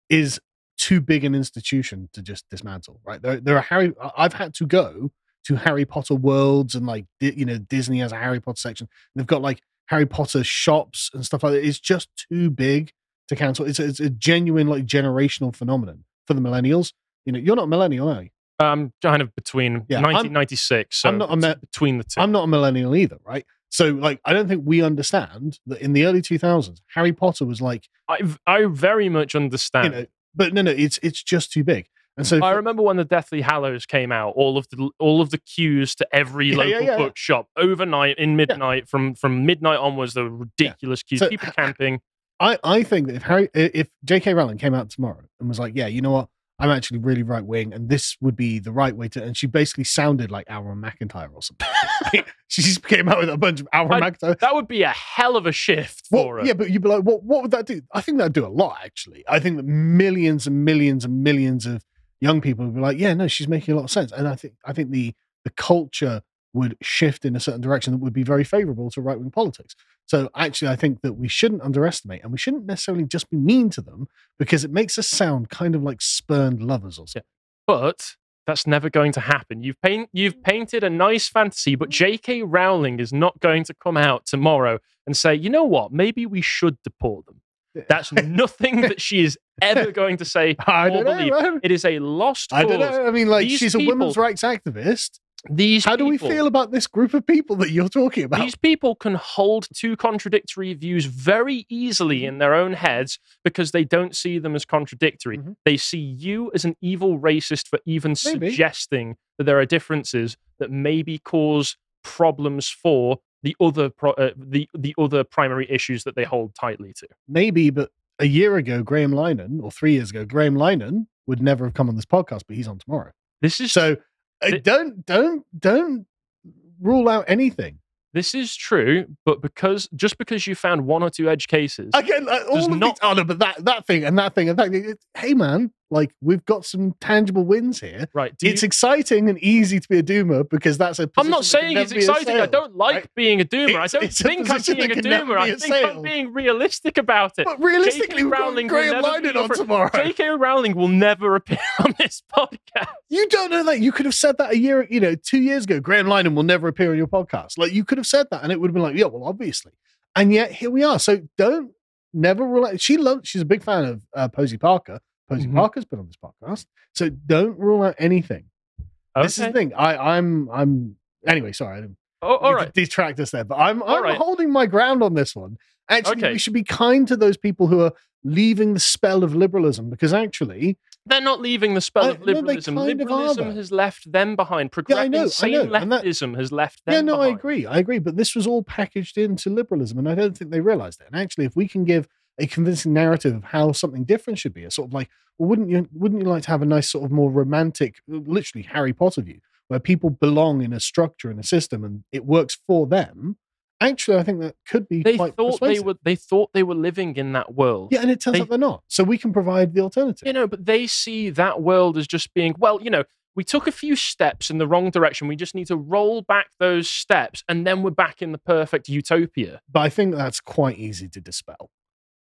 is too big an institution to just dismantle. Right? There, there are Harry. I've had to go to Harry Potter worlds and like you know Disney has a Harry Potter section. They've got like Harry Potter shops and stuff like that. It's just too big to cancel. It's a, it's a genuine like generational phenomenon for the millennials. You know, you're not a millennial, are you? Um, kind of between Yeah, I'm- 1996. So I'm not a me- between the 2 I'm not a millennial either, right? So, like, I don't think we understand that in the early 2000s, Harry Potter was like, I I very much understand. you know, but no, no, it's it's just too big. And so, I remember when the Deathly Hallows came out, all of the all of the queues to every Yeah, local yeah, yeah. bookshop overnight in midnight from from midnight onwards, the ridiculous queues, So- people camping. I I think that if Harry, if J.K. Rowling came out tomorrow and was like, yeah, you know what, I'm actually really right wing, and this would be the right way to, and she basically sounded like Auron MacIntyre or something. she just came out with a bunch of Auron MacIntyre. That would be a hell of a shift What- for her. yeah, but you'd be like, what, what would that do? I think that'd do a lot, actually. I think that millions and millions and millions of young people would be like, yeah, no, she's making a lot of sense. And I think I think the the culture would shift in a certain direction that would be very favorable to right wing politics. So actually, I think that we shouldn't underestimate and we shouldn't necessarily just be mean to them because it makes us sound kind of like spurned lovers or something. But that's never going to happen. You've paint, you've painted a nice fantasy, but J.K. Rowling is not going to come out tomorrow and say, you know what, maybe we should deport them. That's nothing that she is ever going to say. I don't believe. It is a lost cause. I don't know. I mean, like, These she's a women's rights activist. These How do we feel about this group of people that you're talking about? These people can hold two contradictory views very easily Mm-hmm. in their own heads because they don't see them as contradictory. Mhm. They see you as an evil racist for even Maybe. suggesting that there are differences that maybe cause problems for the other pro- uh, the the other primary issues that they hold tightly to. maybe, but a year ago, Graham Linehan, or three years ago, Graham Linehan would never have come on this podcast, but he's on tomorrow. This is So Uh, Th- don't, don't, don't rule out anything. this is true, but because just because you found one or two edge cases, Again, uh, like, all Does of not- these, oh no, but that that thing and that thing and that thing. it- Hey man, like we've got some tangible wins here. right? It's you- exciting and easy to be a doomer because that's a. I'm not position that can saying it's exciting. I don't like right? being a doomer. It's- I don't think I'm being a doomer. I think I'm being realistic about it. But realistically, J.K. Rowling will Graham never be on tomorrow. J.K. Rowling will never appear on this podcast. You don't know that. You could have said that a year, you know, two years ago. Graham Linehan will never appear on your podcast. Like you could have said that, and it would have been like, yeah, well, obviously. And yet here we are. So don't never rule. She loves. She's a big fan of uh, Posie Parker. Posie Mhm. Parker's been on this podcast. So don't rule out anything. This is the thing. I, I'm. I'm. Anyway, sorry. I didn't Oh, all right. detract us there, but I'm. I'm right. holding my ground on this one. Actually, Okay. we should be kind to those people who are leaving the spell of liberalism because actually, They're not leaving the spell I- of no, liberalism. of liberalism has left them behind. Yeah, I Progressive, know, I know, and that- leftism has left them yeah, no, I agree. I agree. But this was all packaged into liberalism, and I don't think they realized that. And actually, if we can give a convincing narrative of how something different should be, a sort of like, well, wouldn't you wouldn't you like to have a nice sort of more romantic, uh, literally Harry Potter view, where people belong in a structure and a system, and it works for them? Actually, I think that could be They quite thought they were. They thought they were living in that world. Yeah, and it turns they- out they're not. So we can provide the alternative. You know, but they see that world as just being well. You know, we took a few steps in the wrong direction. We just need to roll back those steps, and then we're back in the perfect utopia. But I think that's quite easy to dispel.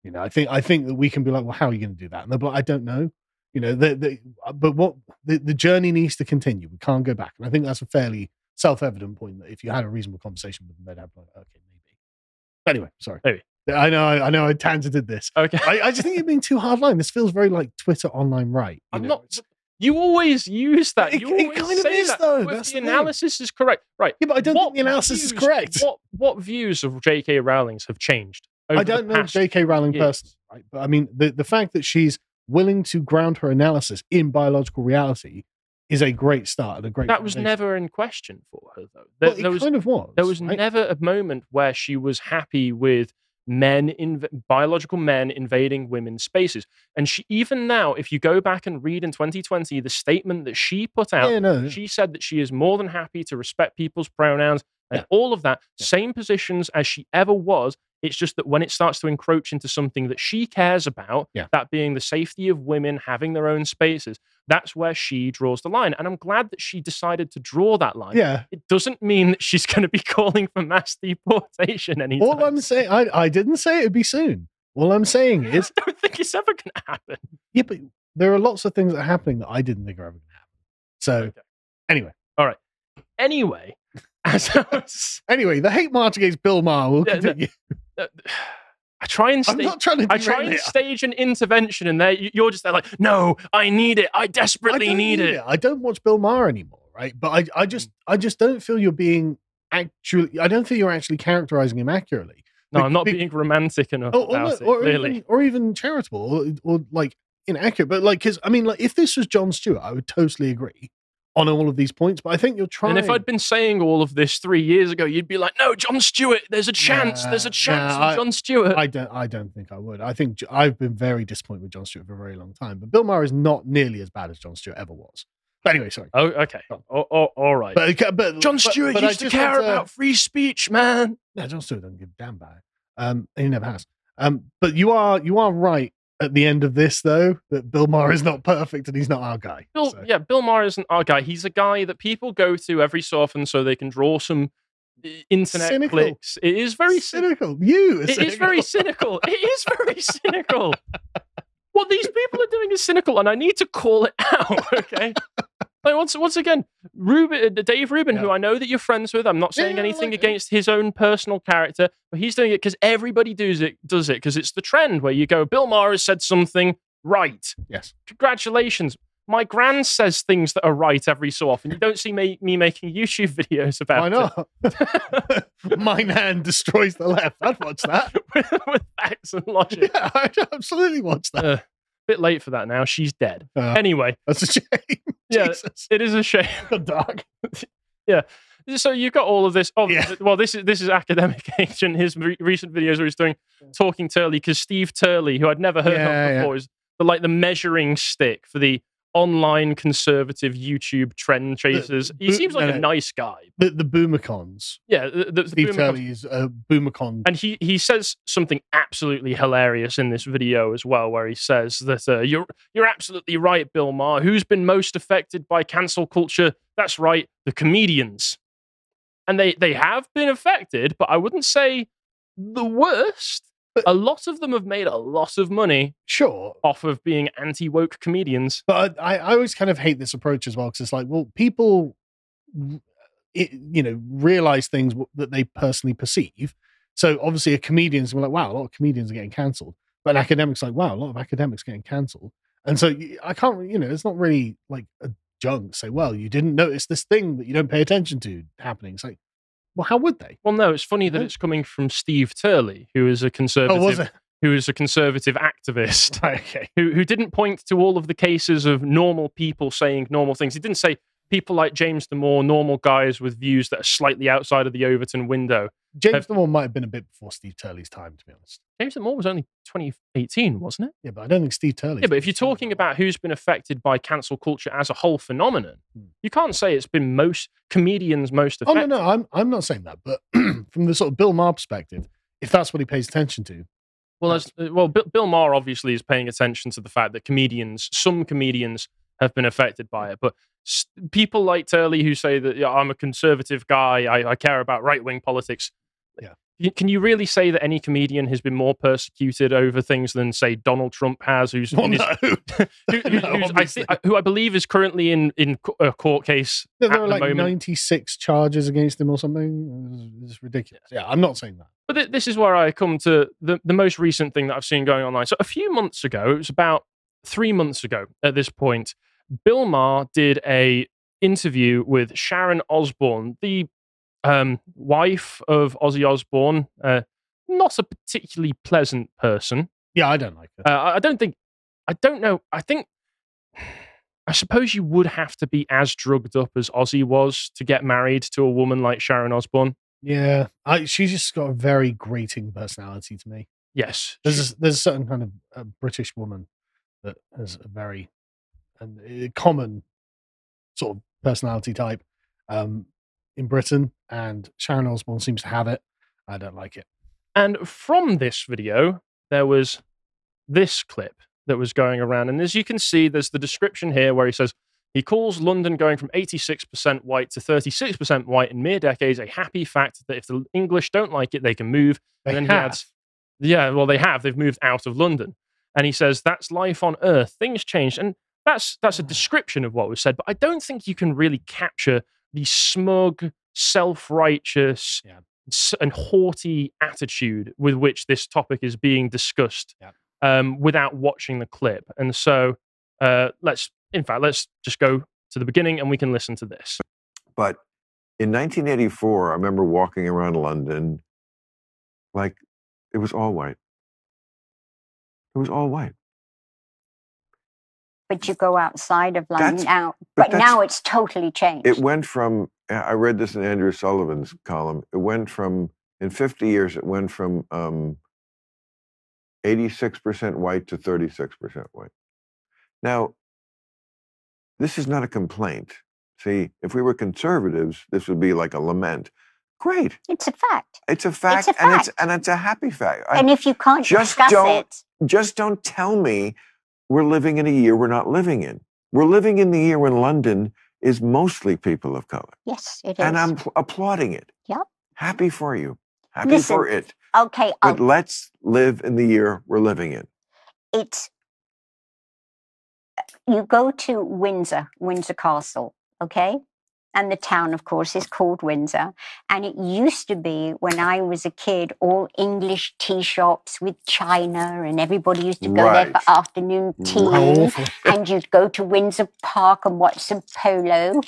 You know, I think I think that we can be like, well, how are you going to do that? And they'll be like, I don't know. You know, the, the, uh, but what the, the journey needs to continue. We can't go back. And I think that's a fairly self-evident point that if you had a reasonable conversation with them, they'd have like, okay, maybe. Anyway, sorry. Maybe. I know, I know, I tangented this. Okay. I, I just think you're being too hardline. This feels very like Twitter online right. I'm know, not. You always use that. It- You it always kind of say is, that. though. If That's the the thing. analysis is correct, right? Yeah, but I don't what think the analysis is correct. What what views of J.K. Rowling's have changed? I don't know J.K. Rowling years? personally, right? But I mean, the, the fact that she's willing to ground her analysis in biological reality is a great start and a great. That was never in question for her, though. There, Well, it there was kind of was. there was right? never a moment where she was happy with men in biological men invading women's spaces and she even now if you go back and read in 2020 the statement that she put out Yeah, no. she said that she is more than happy to respect people's pronouns and Yeah. all of that Yeah. same positions as she ever was it's just that when it starts to encroach into something that she cares about Yeah. that being the safety of women having their own spaces that's where she draws the line and i'm glad that she decided to draw that line Yeah. it doesn't mean that she's going to be calling for mass deportation anytime. All I'm saying, I, I didn't say it'd be soon. All I'm saying is, I don't think it's ever going to happen. yeah, but there are lots of things that are happening that I didn't think are ever going to happen. So Okay. anyway, all right. Anyway, as I was, anyway, the hate march against Bill Maher will Yeah, no, continue. Uh, I try and I'm stage, not trying to. I try and it. stage an intervention, and there you- you're just there like, no, I need it. I I desperately don't need it. I don't watch Bill Maher anymore, right? But I, I Mm. just, I just don't feel you're being actually. I don't think you're actually characterizing him accurately. No, Be- I'm not be- being romantic enough or, or, about it. or Clearly, even, or even charitable, or, or like inaccurate. But like, because I mean, like, if this was Jon Stewart, I would totally agree on all of these points. But I think you're trying. and if I'd been saying all of this three years ago, you'd be like, no, Jon Stewart. There's a chance. there's a chance nah, for Jon Stewart. I don't. I don't think I would. I think I've been very disappointed with Jon Stewart for a very long time. But Bill Maher is not nearly as bad as Jon Stewart ever was. But anyway, sorry. oh, okay. Oh. Oh, all right. But, but Jon Stewart but I used to care about free speech, man. No, Jon Stewart doesn't give a damn about it. Um, he never has. Um, but you are you are right at the end of this though that Bill Maher is not perfect and he's not our guy. Bill, So, yeah, Bill Maher isn't our guy. He's a guy that people go to every so often so they can draw some uh, internet Cynical. clicks. It is very cynical. cynical. You. It is very cynical. It is very cynical. What these people are doing is cynical, and I need to call it out. Okay. Like once, once again, Rubin, uh, Dave Rubin, who I know that you're friends with. I'm not saying Yeah, anything like it. against his own personal character, but he's doing it because everybody does it. Does it because it's the trend where you go. Bill Maher has said something right. Yes. Congratulations. My gran says things that are right every so often. You don't see me, me making YouTube videos about Why not? My nan destroys the left. I'd watch that. with, with facts and logic. Yeah, I'd absolutely watch that. Uh, bit late for that now. She's dead. Uh, Anyway, that's a shame. Yeah. Jesus. it is a shame. Got dark. So you've got all of this. Oh, Yeah. well, this is this is academic agent. His re- recent videos where he's doing talking Turley because Steve Turley, who I'd never heard Yeah, of yeah. before, is the like the measuring stick for the online conservative YouTube trend chasers. he bo- seems like no, a nice guy. The, the Boomercons. Yeah, the, the, the Steve Boomer- Turley a Boomercon. And he he says something absolutely hilarious in this video as well, where he says that uh, you're you're absolutely right, Bill Maher. Who's been most affected by cancel culture? That's right, the comedians. And they they have been affected, but I wouldn't say the worst. But- a lot of them have made a lot of money Sure. off of being anti woke comedians. But I, I always kind of hate this approach as well because it's like, well, people, it, you know, realize things that they personally perceive. So obviously, a comedian's like, wow, a lot of comedians are getting cancelled. But an academic's like, wow, a lot of academics getting cancelled. And so I can't, you know, it's not really like a junk. Say, well, you didn't notice this thing that you don't pay attention to happening. It's like, well, how would they? Well, no, it's funny that oh. it's coming from Steve Turley, who is a conservative Oh, was it? who is a conservative activist. Right, okay. who who didn't point to all of the cases of normal people saying normal things. He didn't say people like James Damore, normal guys with views that are slightly outside of the Overton window. James Have- Damore might have been a bit before Steve Turley's time, to be honest. James Damore was only 2018, wasn't it? Yeah, but I don't think Steve Turley. Yeah, but if you're talking about who's been affected by cancel culture as a whole phenomenon, Hmm. you can't say it's been most comedians most Oh affected. no, no, I'm I'm not saying that, but from the sort of Bill Maher perspective, if that's what he pays attention to, Well, as, uh, well, Bill, Bill Maher obviously is paying attention to the fact that comedians, some comedians, have been affected by it. But people like Turley who say that yeah, I'm a conservative guy, I, I care about right wing politics. Yeah. Can you really say that any comedian has been more persecuted over things than, say, Donald Trump has, who's, Well, no. who, who- No, who's- I who I believe is currently in in a court case at there are the like moment. 96 charges against him or something. It's, it's ridiculous. Yeah, I'm not saying that. But th- this is where I come to the, the most recent thing that I've seen going online. So a few months ago, it was about three months ago at this point, Bill Maher did a interview with Sharon Osbourne, the um, wife of Ozzy Osbourne. Uh, not a particularly pleasant person. Yeah, I don't like it. Uh, I I don't think. I don't know. I think. I suppose you would have to be as drugged up as Ozzy was to get married to a woman like Sharon Osbourne. Yeah, I, she's just got a very grating personality to me. Yes, There's a, there's a certain kind of uh, British woman that has a very and a common sort of personality type um, in Britain, and Sharon Osbourne seems to have it. I don't like it. And from this video, there was this clip that was going around. And as you can see, there's the description here where he says he calls London going from 86% white to 36% white in mere decades a happy fact that if the English don't like it, they can move. They and then he have. adds, yeah, well, they have. They've moved out of London. And he says, that's life on Earth. Things changed. And that's that's a description of what was said. But I don't think you can really capture the smug, self-righteous, Yeah. and haughty attitude with which this topic is being discussed Yeah. um, without watching the clip. And so uh, let's, in fact, let's just go to the beginning and we can listen to this. But in 1984, I remember walking around London like it was all white. It was all white. But you go outside of London That's- now. but But, now it's totally changed. It went from, I read this in Andrew Sullivan's column, it went from, in 50 years, it went from um, 86% white to 36% white. Now, this is not a complaint. See, if we were conservatives, this would be like a lament. Great. it's a fact. It's a fact, a and it's and it's a happy fact. I- and if you can't just discuss don't- it, just don't tell me we're living in a year we're not living in. We're living in the year when London is mostly people of color. yes, it is. And I'm pl- applauding it. Yep. Happy for you. Happy Listen, for it. okay, But let's live in the year we're living in. it's uh, you go to Windsor, Windsor Castle, okay? And the town, of course, is called Windsor. And it used to be, when I was a kid, all English tea shops with china, and everybody used to go there for afternoon tea. Awful. and you'd go to Windsor Park and watch some polo.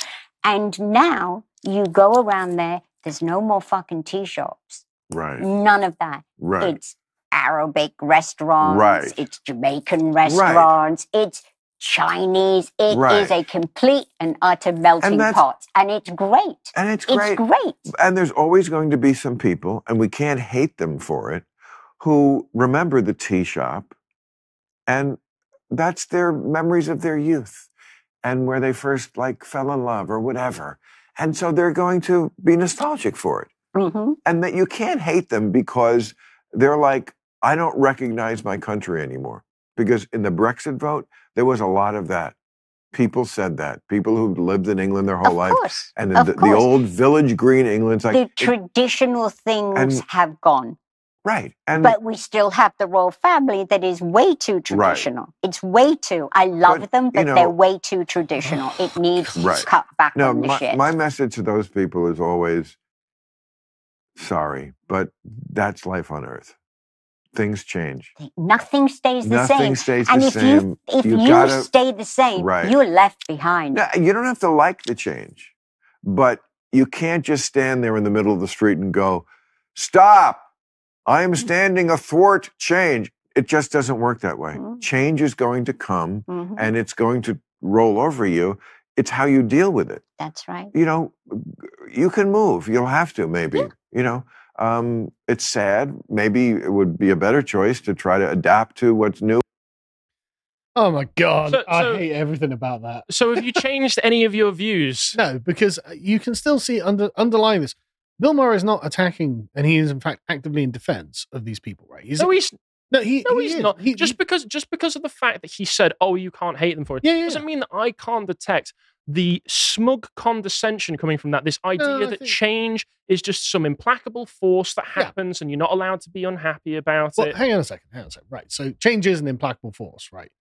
And now you go around there, there's no more fucking tea shops. Right. None of that. Right. It's Arabic restaurants, Right. it's Jamaican restaurants, it's Chinese. It is Right. a complete and utter melting that's- pot. And it's great. And it's great. It's great. And there's always going to be some people, and we can't hate them for it, who remember the tea shop, and that's their memories of their youth and where they first like fell in love or whatever. And so they're going to be nostalgic for it. hmm And that you can't hate them because they're like, I don't recognize my country anymore. Because in the Brexit vote, there was a lot of that. People said that. People who lived in England their whole Of life. course. And the, the old village green England's like the it- traditional things and- have gone. right. And but we still have the royal family that is way too traditional. It's way too. I love But, them, you but know- they're way too traditional. It needs Right. cut back no, on the my, shit. my message to those people is always sorry, but that's life on earth. Things change. Nothing stays the Nothing same. stays and the if same. you if You you, gotta- stay the same, Right. you're left behind. No, you don't have to like the change, but you can't just stand there in the middle of the street and go, Stop! I am standing athwart change. It just doesn't work that way. Mhm. Change is going to come Mhm, and it's going to roll over you. It's how you deal with it. That's right. You know, you can move. You'll have to, maybe. Yeah. You know, um, it's sad. Maybe it would be a better choice to try to adapt to what's new. Oh my god, So- I so- hate everything about that. So have you changed any of your views? No, because uh, you can still see under underlying this. Bill Maher is not attacking, and he is in fact actively in defense of these people, right? He's No, he's No, he, No, he he's is. not. He- just because just because of the fact that he said, "Oh, you can't hate them for it," Yeah, yeah, doesn't mean that I can't detect the smug condescension coming from that. This idea I that think- change is just some implacable force that Yeah. happens, and you're not allowed to be unhappy about Well, it. hang on a second. Hang on a second. Right. So change is an implacable force, right?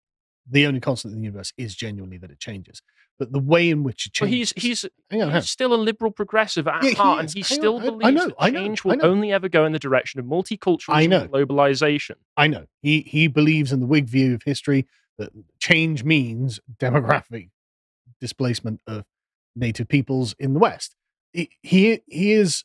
The only constant in the universe is genuinely that it changes. But the way in which it changes. he's he's hang on, hang on. he's still a liberal progressive at Yeah, he heart, and he Hang on, still I- I believes know, that I know, change I will only ever go in the direction of multiculturalism know. and globalization. I know. He he believes in the Whig view of history that change means demographic displacement of native peoples in the West. He he, he is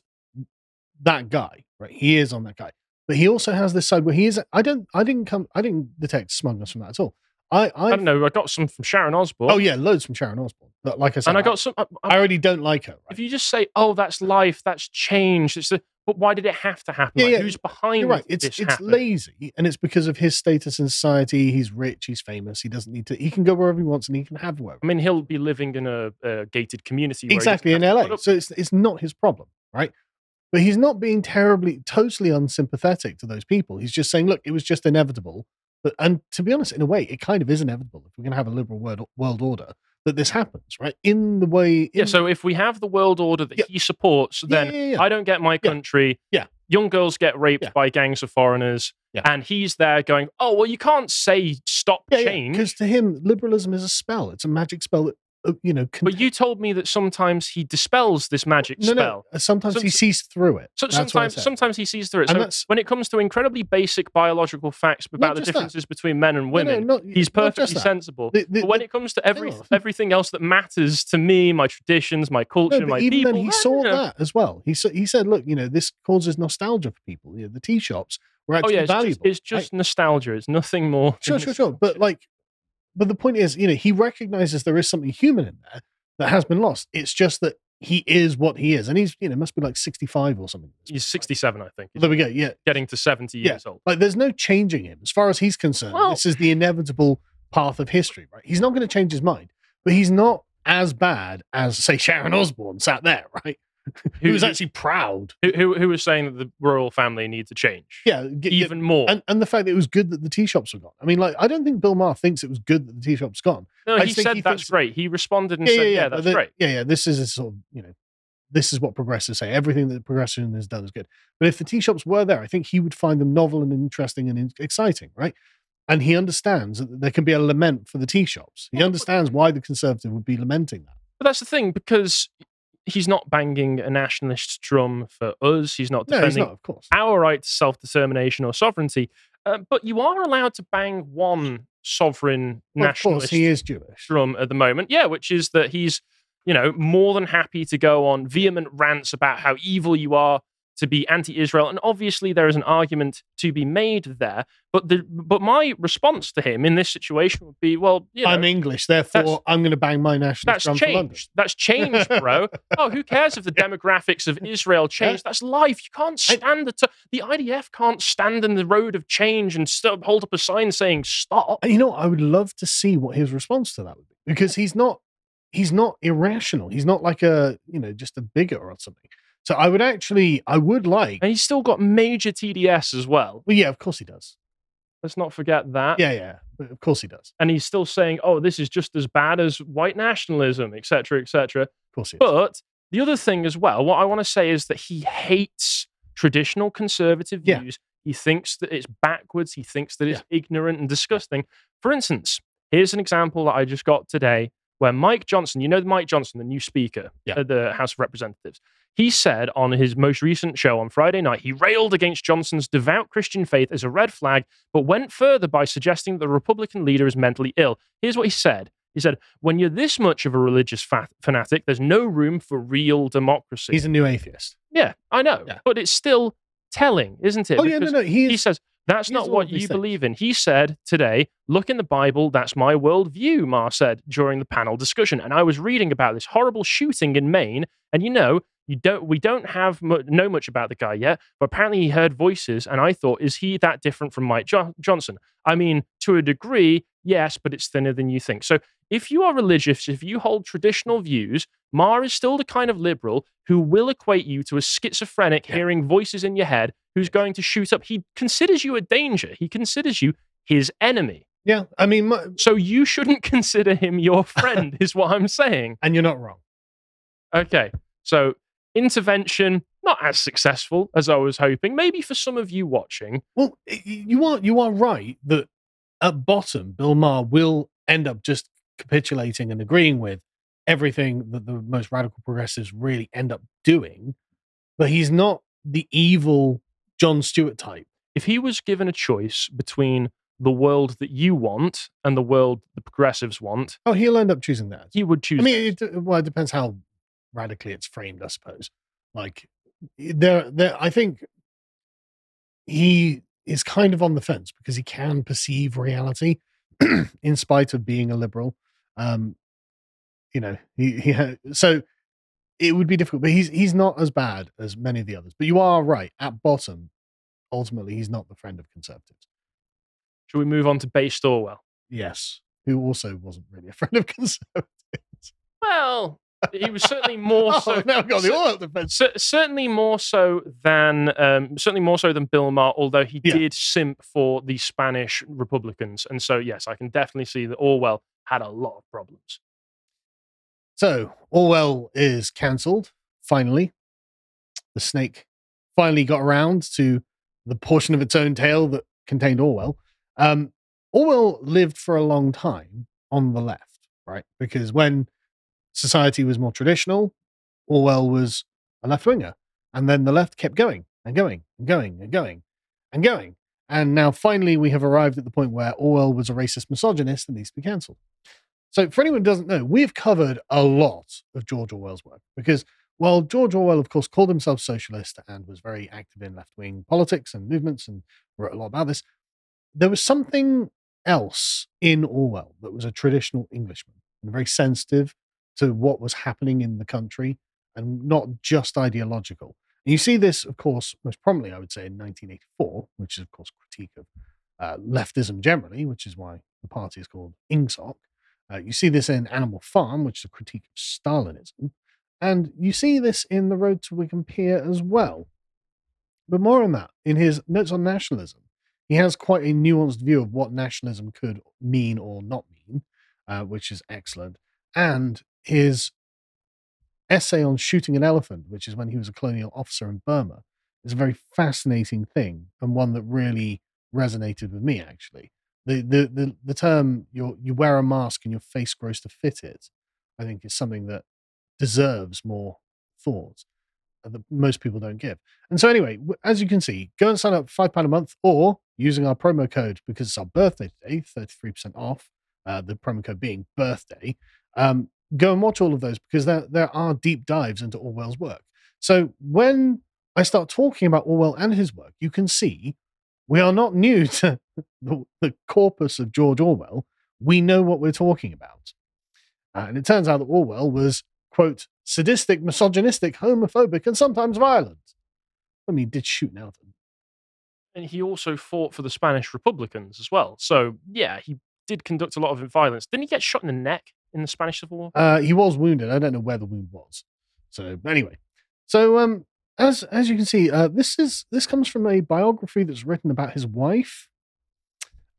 that guy, right? He is on that guy. But he also has this side where he is I don't I didn't come I didn't detect smugness from that at all. I I, I don't know. I got some from Sharon Osbourne. Oh yeah, loads from Sharon Osbourne. But like I said, and I got some. I, I- I already don't like her. Right? if you just say, "Oh, that's life, that's change," it's a, but why did it have to happen? Yeah, Like, yeah, Who's behind You're right. this It's it's happening? lazy, and it's because of his status in society. He's rich. He's famous. He doesn't need to. He can go wherever he wants, and he can have wherever. I mean, he'll be living in a, a gated community. exactly in doesn't have to LA. So it's it's not his problem, right? But he's not being terribly, totally unsympathetic to those people. He's just saying, look, it was just inevitable. But and to be honest, in a way, it kind of is inevitable if we're going to have a liberal world world order that this happens, right? In the way, yeah. So if we have the world order that Yeah. he supports, then yeah, yeah. I don't get my country. Yeah. Young girls get raped by gangs of foreigners, Yeah. and he's there going, "Oh, well, you can't say stop change." because to him, liberalism is a spell. It's a magic spell that Uh, you know. but you told me that sometimes he dispels this magic no, spell. no. Sometimes So- he sees through it. So That's what I sometimes, sometimes he sees through it. And So when it comes to incredibly basic biological facts about the just that. differences between men and No, no, women, not- he's perfectly sensible. The- the- but when the- it comes to every everything else that matters to me, my traditions, my culture, my even people, then, he saw know. that as well. He sa- he said, "Look, you know, this causes nostalgia for people. You know, the tea shops were Oh actually yeah, it's just, valuable. it's right? just nostalgia. It's nothing more. sure, sure, sure. But like, but the point is, you know, he recognizes there is something human in there that has been lost. It's just that he is what he is, and he's you know must be like sixty five or something. he's 67, I think. There we go. Yeah, getting to 70 Yeah. years old. like there's no changing him as far as he's concerned. Well- this is the inevitable path of history, right? He's not going to change his mind, but he's not as bad as say Sharon Osbourne sat there, right? Who was actually proud. Who, who, who was saying that the royal family needs to change? Yeah, get- even more. and, and the fact that it was good that the tea shops were gone. I mean, like, I don't think Bill Maher thinks it was good that the tea shops gone. no, I he said he that's thinks- great. He responded and Yeah, said, yeah, "Yeah, yeah. that's the- great." Yeah, yeah. This is a sort of, you know, this is what progressives say. Everything that the progressive has done is good. But if the tea shops were there, I think he would find them novel and interesting and in- exciting, right? And he understands that there can be a lament for the tea shops. He understands why the conservative would be lamenting that. But that's the thing because he's not banging a nationalist drum for us. He's not No, defending he's not, of course. our right to self determination or sovereignty. Uh, but you are allowed to bang one sovereign Well, nationalist he is Jewish. drum at the moment. Yeah, which is that he's, you know, more than happy to go on vehement rants about how evil you are to be anti-Israel, and obviously there is an argument to be made there. But the but my response to him in this situation would be, well, you know, I'm English, therefore I'm going to bang my national. that's drum for changed. That's changed, bro. oh, who cares if the demographics of Israel change? That's life. You can't stand the t- the IDF can't stand in the road of change and st- hold up a sign saying stop. And you know. I would love to see what his response to that would be because he's not he's not irrational. He's not like a you know just a bigot or something. So I would actually I would like. And he's still got major TDS as well. Well, yeah, of course he does. Let's not forget that. Yeah, yeah, of course he does. And he's still saying, "Oh, this is just as bad as white nationalism, etc., etc." Of course he does. But the other thing as well, what I want to say is that he hates traditional conservative Yeah. views. He thinks that it's backwards. He thinks that it's ignorant and disgusting. For instance, here's an example that I just got today where Mike Johnson, you know Mike Johnson, the new speaker Yeah. of the House of Representatives, he said on his most recent show on Friday night, he railed against Johnson's devout Christian faith as a red flag, but went further by suggesting that the Republican leader is mentally ill. Here's what he said. He said, when you're this much of a religious fa- fanatic, there's no room for real democracy. He's a new atheist. yeah, I know. Yeah. But it's still telling, isn't it? Oh yeah, no, no, he he says, that's not what you things." believe in. He said today, look in the Bible, that's my worldview, Maher said during the panel discussion. And I was reading about this horrible shooting in Maine. And you know, you don't we don't have mu- know much about the guy yet, but apparently he heard voices, and I thought, is he that different from Mike jo- Johnson? I mean, to a degree, Yes, but it's thinner than you think. So if you are religious, if you hold traditional views, Maher is still the kind of liberal who will equate you to a schizophrenic Yeah. hearing voices in your head who's going to shoot up. He considers you a danger. He considers you his enemy. Yeah, I mean, my, So you shouldn't consider him your friend, is what I'm saying. and you're not wrong. Okay. So intervention, not as successful as I was hoping. Maybe for some of you watching. Well, you are you are right that at bottom, Bill Maher will end up just capitulating and agreeing with everything that the most radical progressives really end up doing, but he's not the evil Jon Stewart type. If he was given a choice between the world that you want and the world the progressives want, Oh, he'll end up choosing that. he would choose. I mean, it, well, it depends how radically it's framed, I suppose. Like there, there. I think he is kind of on the fence because he can perceive reality, in spite of being a liberal. Um, you know, he, he ha- so it would be difficult, but he's he's not as bad as many of the others. But you are right. At bottom, ultimately, he's not the friend of conservatives. Should we move on to based Orwell? Yes, who also wasn't really a friend of conservatives. Well, he was certainly more Oh, so. now got the oil defense. cer- certainly more so than um, certainly more so than Bill Maher, although he Yeah. did simp for the Spanish Republicans, and so yes, I can definitely see that Orwell had a lot of problems. So Orwell is cancelled. Finally, the snake finally got around to the portion of its own tail that contained Orwell. Um, Orwell lived for a long time on the left, right? Because when society was more traditional, Orwell was a left winger, and then the left kept going and going and going and going and going. And now finally, we have arrived at the point where Orwell was a racist misogynist and needs to be cancelled. So, for anyone who doesn't know, we've covered a lot of George Orwell's work because while George Orwell, of course, called himself socialist and was very active in left wing politics and movements and wrote a lot about this, there was something else in Orwell that was a traditional Englishman and very sensitive to what was happening in the country and not just ideological. And you see this, of course, most prominently, I would say, in 1984, which is, of course, critique of uh, leftism generally, which is why the party is called INGSOC. Uh, you see this in Animal Farm, which is a critique of Stalinism. And you see this in The Road to Wigan Pier as well. But more on that, in his Notes on Nationalism, he has quite a nuanced view of what nationalism could mean or not mean, uh, which is excellent. And his essay on shooting an elephant, which is when he was a colonial officer in Burma, is a very fascinating thing and one that really resonated with me actually. The the the, the term you wear a mask and your face grows to fit it, I think is something that deserves more thought that most people don't give. And so anyway, as you can see, go and sign up for five pound a month or using our promo code because it's our birthday today, 33% off, uh, the promo code being birthday. Um, go and watch all of those because there, there are deep dives into Orwell's work. So when I start talking about Orwell and his work, you can see we are not new to the, the corpus of George Orwell. We know what we're talking about. Uh, and it turns out that Orwell was, quote, sadistic, misogynistic, homophobic, and sometimes violent. I mean, he did shoot elephant. And he also fought for the Spanish Republicans as well. So yeah, he did conduct a lot of violence. Didn't he get shot in the neck in the Spanish Civil War? Uh, he was wounded. I don't know where the wound was. So anyway, so um, as as you can see, uh, this is this comes from a biography that's written about his wife,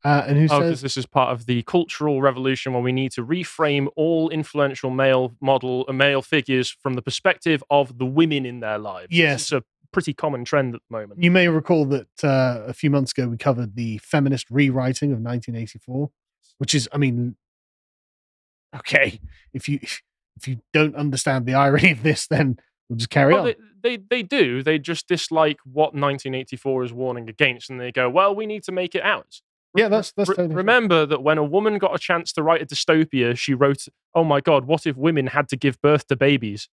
uh, and who Oh, says this is part of the cultural revolution where we need to reframe all influential male model uh, male figures from the perspective of the women in their lives. Yes. it's a pretty common trend at the moment. you may recall that uh, a few months ago we covered the feminist rewriting of 1984, which is, I mean, okay, if you if you don't understand the irony of this, then we'll just carry Well, on. they, they they do. They just dislike what 1984 is warning against, and they go, "Well, we need to make it ours." yeah, that's that's Re- totally remember that when a woman got a chance to write a dystopia, she wrote, "Oh my God, what if women had to give birth to babies?"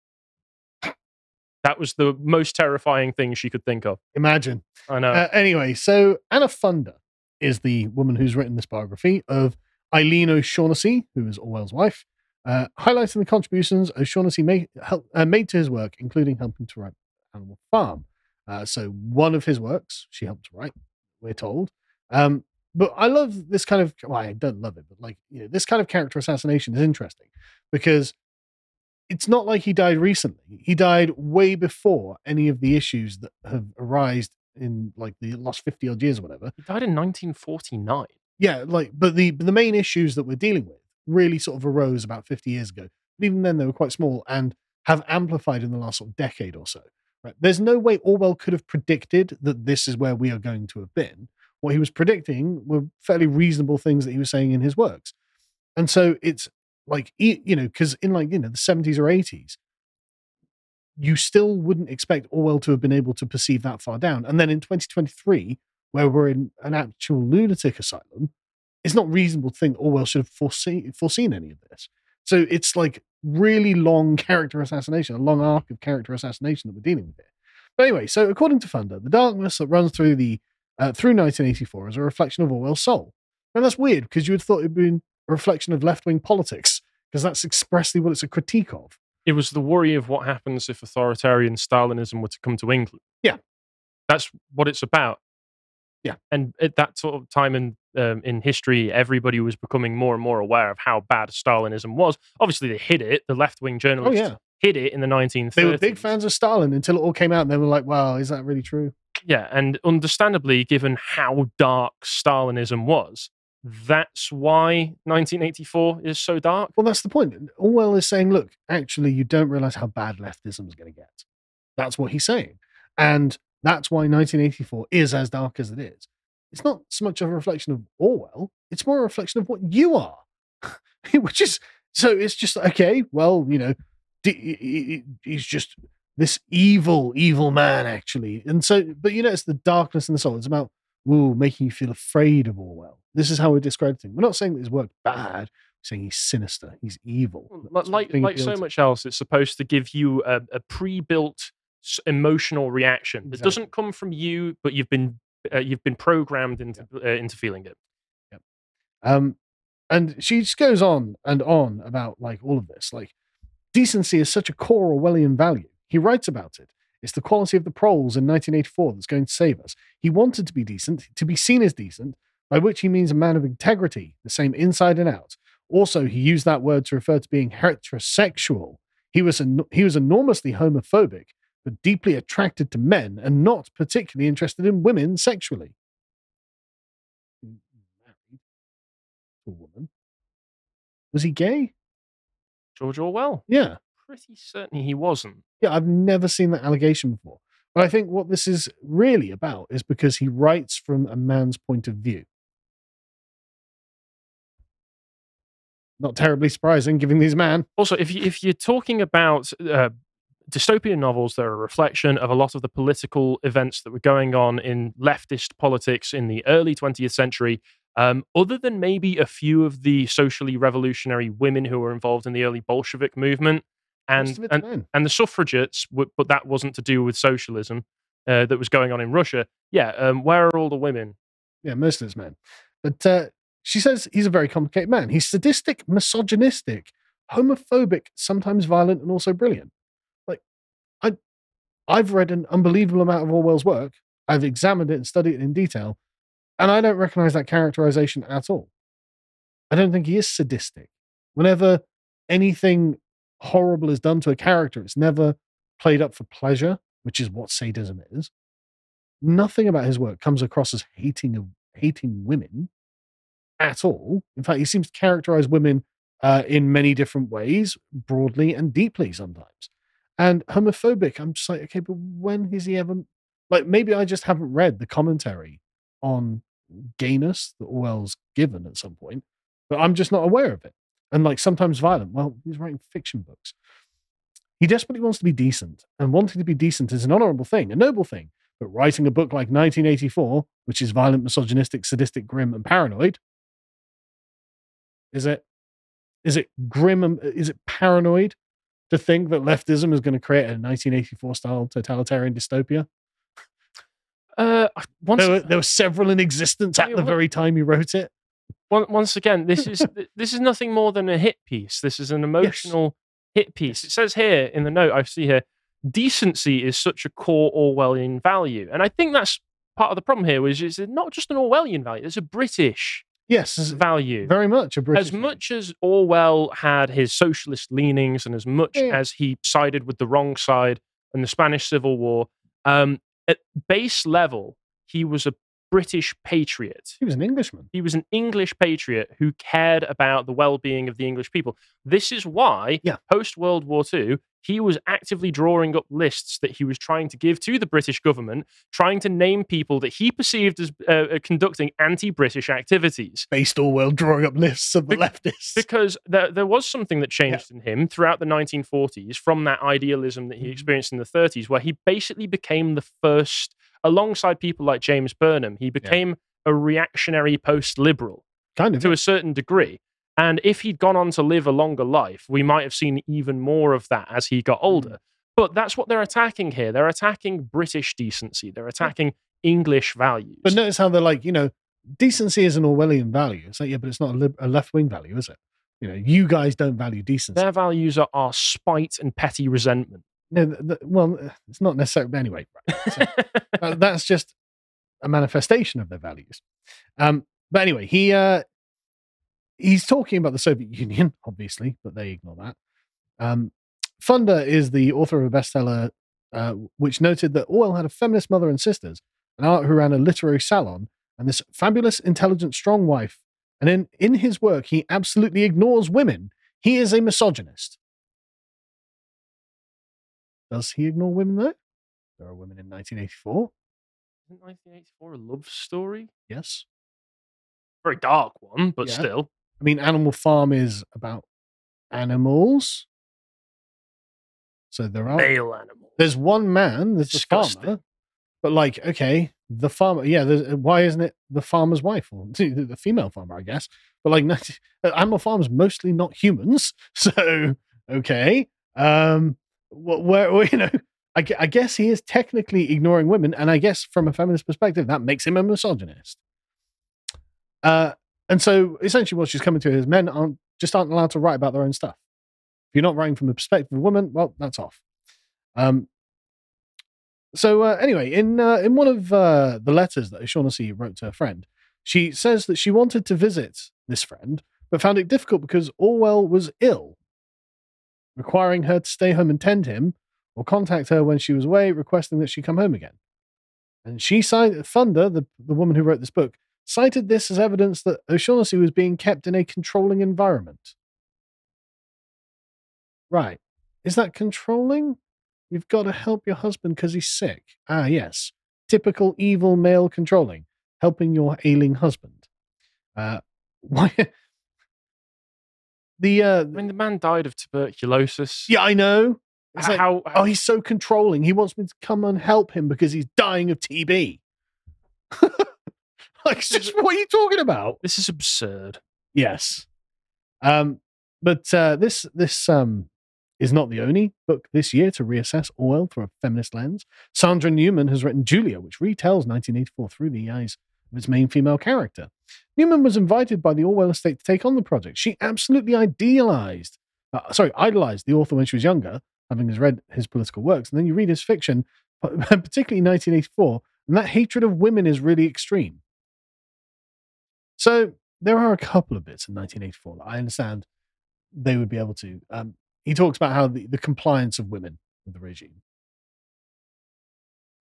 That was the most terrifying thing she could think of. Imagine. I know. Uh, anyway, so Anna Funder is the woman who's written this biography of Eileen O'Shaughnessy, who is Orwell's wife, uh, highlighting the contributions O'Shaughnessy made, help, uh, made to his work, including helping to write Animal Farm. Uh, so one of his works she helped to write, we're told. Um, but I love this kind of. Well, I don't love it, but like you know, this kind of character assassination is interesting because it's not like he died recently. He died way before any of the issues that have arisen in like the last fifty odd years or whatever. He died in 1949. Yeah, like but the the main issues that we're dealing with really sort of arose about fifty years ago. But even then, they were quite small and have amplified in the last sort of decade or so. Right? There's no way Orwell could have predicted that this is where we are going to have been. What he was predicting were fairly reasonable things that he was saying in his works, and so it's like you know because in like you know the 70s or 80s you still wouldn't expect orwell to have been able to perceive that far down and then in 2023 where we're in an actual lunatic asylum it's not reasonable to think orwell should have foreseen, foreseen any of this so it's like really long character assassination a long arc of character assassination that we're dealing with here but anyway so according to funder the darkness that runs through the uh, through 1984 is a reflection of orwell's soul and that's weird because you would have thought it'd been a reflection of left wing politics because that's expressly what it's a critique of. It was the worry of what happens if authoritarian Stalinism were to come to England. Yeah. That's what it's about. Yeah. And at that sort of time in um, in history, everybody was becoming more and more aware of how bad Stalinism was. Obviously, they hid it. The left wing journalists Oh yeah, hid it in the 1930s. they were big fans of Stalin until it all came out, and they were like, "Wow, is that really true?" Yeah, and understandably, given how dark Stalinism was, that's why 1984 is so dark. Well, that's the point. Orwell is saying, "Look, actually, you don't realize how bad leftism is going to get." That's what he's saying, and that's why 1984 is as dark as it is. It's not so much of a reflection of Orwell; it's more a reflection of what you are, which is so. It's just okay. Well, you know, d- he- he- he's just this evil, evil man, actually. And so, but you know, it's the darkness in the soul. It's about ooh, making you feel afraid of Orwell. This is how we're discrediting. We're not saying that his work's bad. Saying he's sinister. He's evil. Like like so much else, it's supposed to give you a, a pre-built s- emotional reaction that Exactly. doesn't come from you, but you've been uh, you've been programmed into uh, into feeling it. Um, and she just goes on and on about like all of this. Like decency is such a core Orwellian value. He writes about it. It's the quality of the proles in 1984 that's going to save us. He wanted to be decent, to be seen as decent, by which he means a man of integrity, the same inside and out. Also, he used that word to refer to being heterosexual. He was en- he was enormously homophobic, but deeply attracted to men and not particularly interested in women sexually. Married to a woman. Was he gay? George Orwell, Yeah. pretty certain he wasn't. Yeah, I've never seen that allegation before. But I think what this is really about is because he writes from a man's point of view. Not terribly surprising, given he's a man. Also, if you, if you're talking about uh, dystopian novels that are a reflection of a lot of the political events that were going on in leftist politics in the early 20th century, um, other than maybe a few of the socially revolutionary women who were involved in the early Bolshevik movement and and, men. and the suffragettes, but that wasn't to do with socialism uh, that was going on in Russia. Yeah, um, where are all the women? Yeah, most of it's men. But uh, she says he's a very complicated man. He's sadistic, misogynistic, homophobic, sometimes violent, and also brilliant. I've read an unbelievable amount of Orwell's work. I've examined it and studied it in detail, and I don't recognize that characterization at all. I don't think he is sadistic. Whenever anything horrible is done to a character, it's never played up for pleasure, which is what sadism is. Nothing about his work comes across as hating of hating women at all. In fact, he seems to characterize women uh, in many different ways, broadly and deeply sometimes. And homophobic, I'm just like, okay, but when has he ever like maybe I just haven't read the commentary on gayness that Orwell's given at some point, but I'm just not aware of it. And like sometimes violent. Well, he's writing fiction books. He desperately wants to be decent, and wanting to be decent is an honorable thing, a noble thing. But writing a book like 1984, which is violent, misogynistic, sadistic, grim, and paranoid, is it? Is it grim? And, is it paranoid to think that leftism is going to create a 1984 style totalitarian dystopia? Uh, once, There were, there were several in existence at the very time he wrote it. once again, this is this is nothing more than a hit piece. This is an emotional hit piece. It says here in the note I see here, decency is such a core Orwellian value, and I think that's part of the problem here is not just an Orwellian value; it's a British Yes, value. very much a British. as much as Orwell had his socialist leanings and as much Yeah. as he sided with the wrong side in the Spanish Civil War, um, at base level, he was a British patriot. he was an Englishman. He was an English patriot who cared about the well being of the English people. This is why, Yeah. post World War II, he was actively drawing up lists that he was trying to give to the British government, trying to name people that he perceived as uh, uh, conducting anti British activities Based Orwell drawing up lists of the Bec- leftists. because there, there was something that changed in him throughout the 1940s from that idealism that he Mhm. experienced in the 30s, where he basically became the first, alongside people like James Burnham, he became a reactionary post liberal kind of. to a certain degree. And if he'd gone on to live a longer life, we might have seen even more of that as he got older. But that's what they're attacking here. They're attacking British decency, they're attacking English values. But notice how they're like, you know, decency is an Orwellian value. It's like, yeah, but it's not a, lib- a left wing value, is it? You know, you guys don't value decency. their values are, are spite and petty resentment. No, th- th- well, it's not necessarily. Anyway, right. So, uh, that's just a manifestation of their values. Um, but anyway, he uh, he's talking about the Soviet Union, obviously, but they ignore that. Um, Funder is the author of a bestseller uh, which noted that Orwell had a feminist mother and sisters, an aunt who ran a literary salon, and this fabulous, intelligent, strong wife. And in, in his work, he absolutely ignores women. He is a misogynist. Does he ignore women, though? There are women in 1984. Isn't 1984 a love story? Yes. Very dark one, but Yeah. still. I mean, Animal Farm is about animals. So there are. Male animal. There's one man, there's the Disgusting. farmer. But, like, okay, the farmer, yeah, why isn't it the farmer's wife or the, female farmer, I guess? But, like, 90 Animal Farm's mostly not humans. So, okay. Um, where, where, you know, I, I guess he is technically ignoring women. And I guess from a feminist perspective, that makes him a misogynist. Uh, and so essentially what she's coming to is men aren't just aren't allowed to write about their own stuff. If you're not writing from the perspective of a woman, well, that's off. Um, so uh, anyway, in uh, in one of uh, the letters that O'Shaughnessy wrote to her friend, she says that she wanted to visit this friend, but found it difficult because Orwell was ill, requiring her to stay home and tend him, or contact her when she was away, requesting that she come home again. And she signed Funder, the, the woman who wrote this book, cited this as evidence that O'Shaughnessy was being kept in a controlling environment. Right. Is that controlling? You've got to help your husband because he's sick. Ah, yes. Typical evil male controlling, helping your ailing husband. Uh, why? the uh, I mean, the man died of tuberculosis. yeah, I know. It's like, how, oh, he's so controlling. He wants me to come and help him because he's dying of TB. like, just, what are you talking about? this is absurd. Yes. Um, but uh, this this um is not the only book this year to reassess Orwell through a feminist lens. Sandra Newman has written Julia, which retells 1984 through the eyes of its main female character. Newman was invited by the Orwell estate to take on the project. She absolutely idealized, uh, sorry, idolized the author when she was younger, having read his political works, and then you read his fiction, particularly 1984, and that hatred of women is really extreme. So there are a couple of bits in 1984 that I understand they would be able to. Um, he talks about how the, the compliance of women with the regime,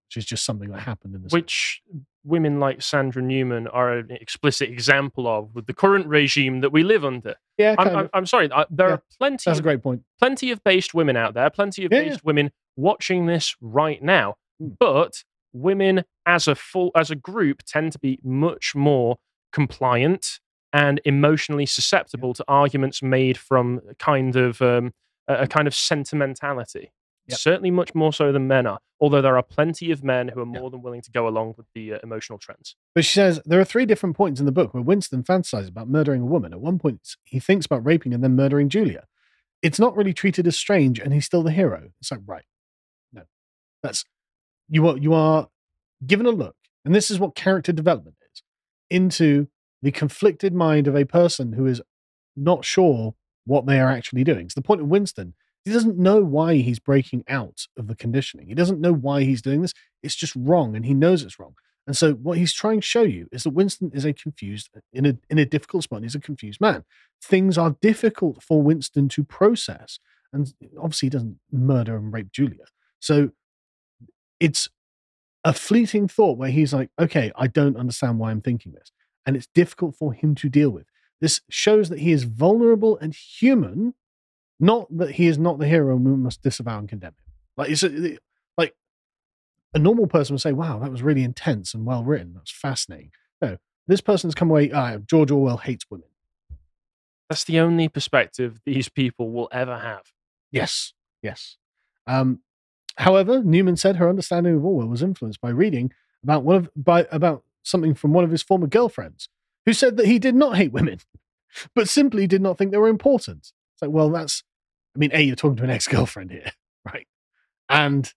which is just something that happened in the Which women like Sandra Newman are an explicit example of with the current regime that we live under. yeah, I'm, I'm. I'm sorry, I, there Yeah, are plenty that's a great point. plenty of based women out there, plenty of Yeah, based women watching this right now. Mm. But women as a full as a group tend to be much more compliant and emotionally susceptible to arguments made from a kind of um, a, kind of sentimentality. Yep. Certainly, much more so than men are. Although there are plenty of men who are more than willing to go along with the uh, emotional trends. But she says there are three different points in the book where Winston fantasizes about murdering a woman. At one point, he thinks about raping and then murdering Julia. It's not really treated as strange, and he's still the hero. It's like, right, no, that's you are you are given a look, and this is what character development into the conflicted mind of a person who is not sure what they are actually doing. So the point of Winston, he doesn't know why he's breaking out of the conditioning. He doesn't know why he's doing this. It's just wrong, and he knows it's wrong. And so what he's trying to show you is that Winston is a confused in a in a difficult spot. He's a confused man. Things are difficult for Winston to process, and obviously he doesn't murder and rape Julia. So it's a fleeting thought where he's like, "Okay, I don't understand why I'm thinking this," and it's difficult for him to deal with. This shows that he is vulnerable and human, not that he is not the hero and we must disavow and condemn him. Like it's a, like a normal person would say, "Wow, that was really intense and well written. That's fascinating." No, this person's come away. Ah, George Orwell hates women. That's the only perspective these people will ever have. Yes, yes. Um, however, Newman said her understanding of Orwell was influenced by reading about one of by about something from one of his former girlfriends, who said that he did not hate women, but simply did not think they were important. It's like, well, that's. I mean, a you're talking to an ex-girlfriend here, right? And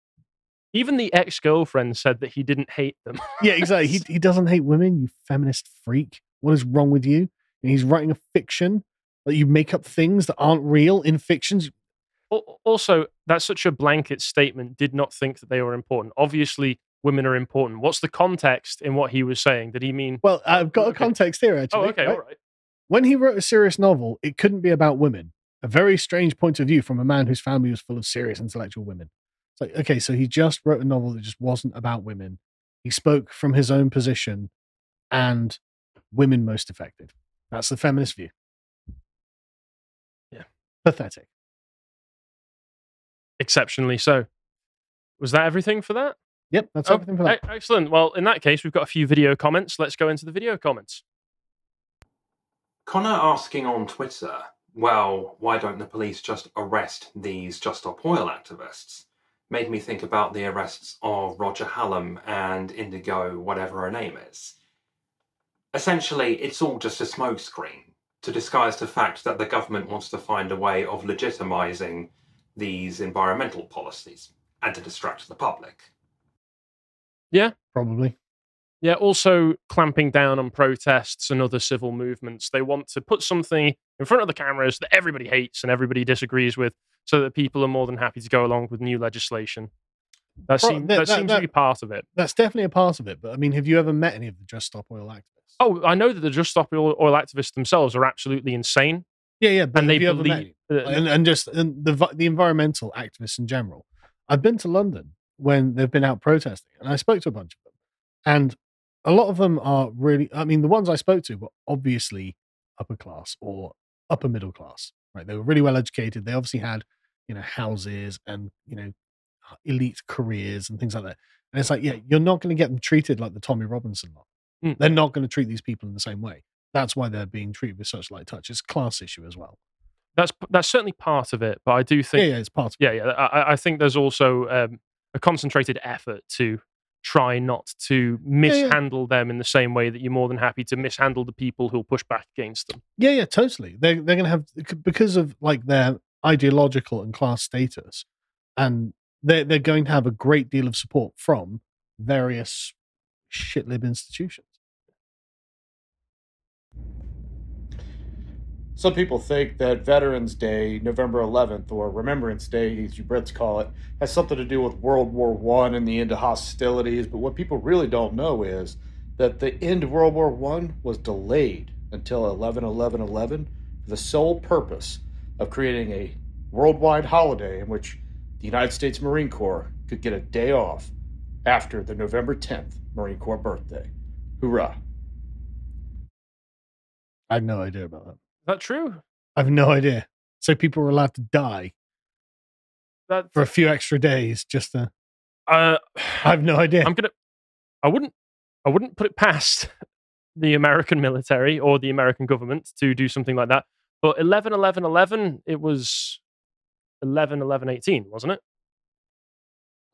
Even the ex girlfriend said that he didn't hate them. yeah, exactly. He he doesn't hate women. You feminist freak. What is wrong with you? And he's writing a fiction that you make up things that aren't real in fictions. Al- Also, that's such a blanket statement. Did not think that they were important. Obviously, women are important. What's the context in what he was saying? Did he mean? Well, I've got a context here. Oh, actually, Oh, okay, right? all right. When he wrote a serious novel, it couldn't be about women. A very strange point of view from a man whose family was full of serious intellectual women. It's like, okay, so he just wrote a novel that just wasn't about women. He spoke from his own position and women most affected. That's the feminist view. Yeah. Pathetic. Exceptionally so. Was that everything for that? Yep, that's Oh, everything for that. Excellent. Well, in that case, we've got a few video comments. Let's go into the video comments. Connor asking on Twitter, well, why don't the police just arrest these Just Stop Oil activists? Made me think about the arrests of Roger Hallam and Indigo, whatever her name is. Essentially, it's all just a smokescreen to disguise the fact that the government wants to find a way of legitimizing these environmental policies and to distract the public. Yeah. Probably. Yeah, also clamping down on protests and other civil movements. They want to put something in front of the cameras that everybody hates and everybody disagrees with so that people are more than happy to go along with new legislation. That, Pro- seem, that- that, that- seems that- to be part of it. That's definitely a part of it. But I mean, have you ever met any of the Just Stop Oil activists? Oh, I know that the Just Stop Oil, oil activists themselves are absolutely insane. Yeah, yeah. But and they have you ever met believe. uh, and, and just and the the environmental activists in general. I've been to London when they've been out protesting, and I spoke to a bunch of them, and a lot of them are really. I mean, the ones I spoke to were obviously upper class or upper middle class, right? They were really well educated. They obviously had, you know, houses and you know, elite careers and things like that. And it's like, yeah, you're not going to get them treated like the Tommy Robinson lot. Mm. They're not going to treat these people in the same way. That's why they're being treated with such light touch. It's a class issue as well. that's that's certainly part of it, but I do think yeah, it's part of yeah, yeah. I, I think there's also um, a concentrated effort to try not to yeah. mishandle them in the same way that you're more than happy to mishandle the people who'll push back against them. Yeah, yeah, totally. They're they're gonna have because of like their ideological and class status, and they're they're going to have a great deal of support from various shitlib institutions. Some people think that Veterans Day, November 11th, or Remembrance Day, as you Brits call it, has something to do with World War One and the end of hostilities. But what people really don't know is that the end of World War One was delayed until 11 11 11 for the sole purpose of creating a worldwide holiday in which the United States Marine Corps could get a day off after the November 10th Marine Corps birthday. Hoorah! I have no idea about that. Is that true? I have no idea. So people were allowed to die That for a few extra days just to. uh, I have no idea. I'm gonna. I wouldn't. I wouldn't put it past the American military or the American government to do something like that. But 11, 11, 11, it was 11, 11, 18, wasn't it?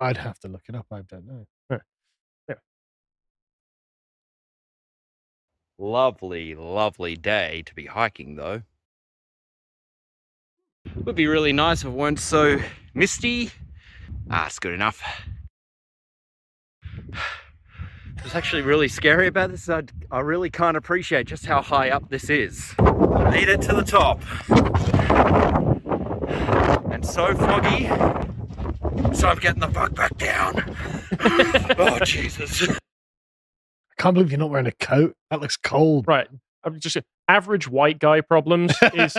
I'd have to look it up. I don't know. Lovely, lovely day to be hiking, though. Would be really nice if it weren't so misty. Ah, it's good enough. What's actually really scary about this, I, I really can't appreciate just how high up this is. Made it to the top. And so foggy, so I'm getting the fuck back down. oh, Jesus. Can't believe you're not wearing a coat. That looks cold. Right. I'm just average white guy problems is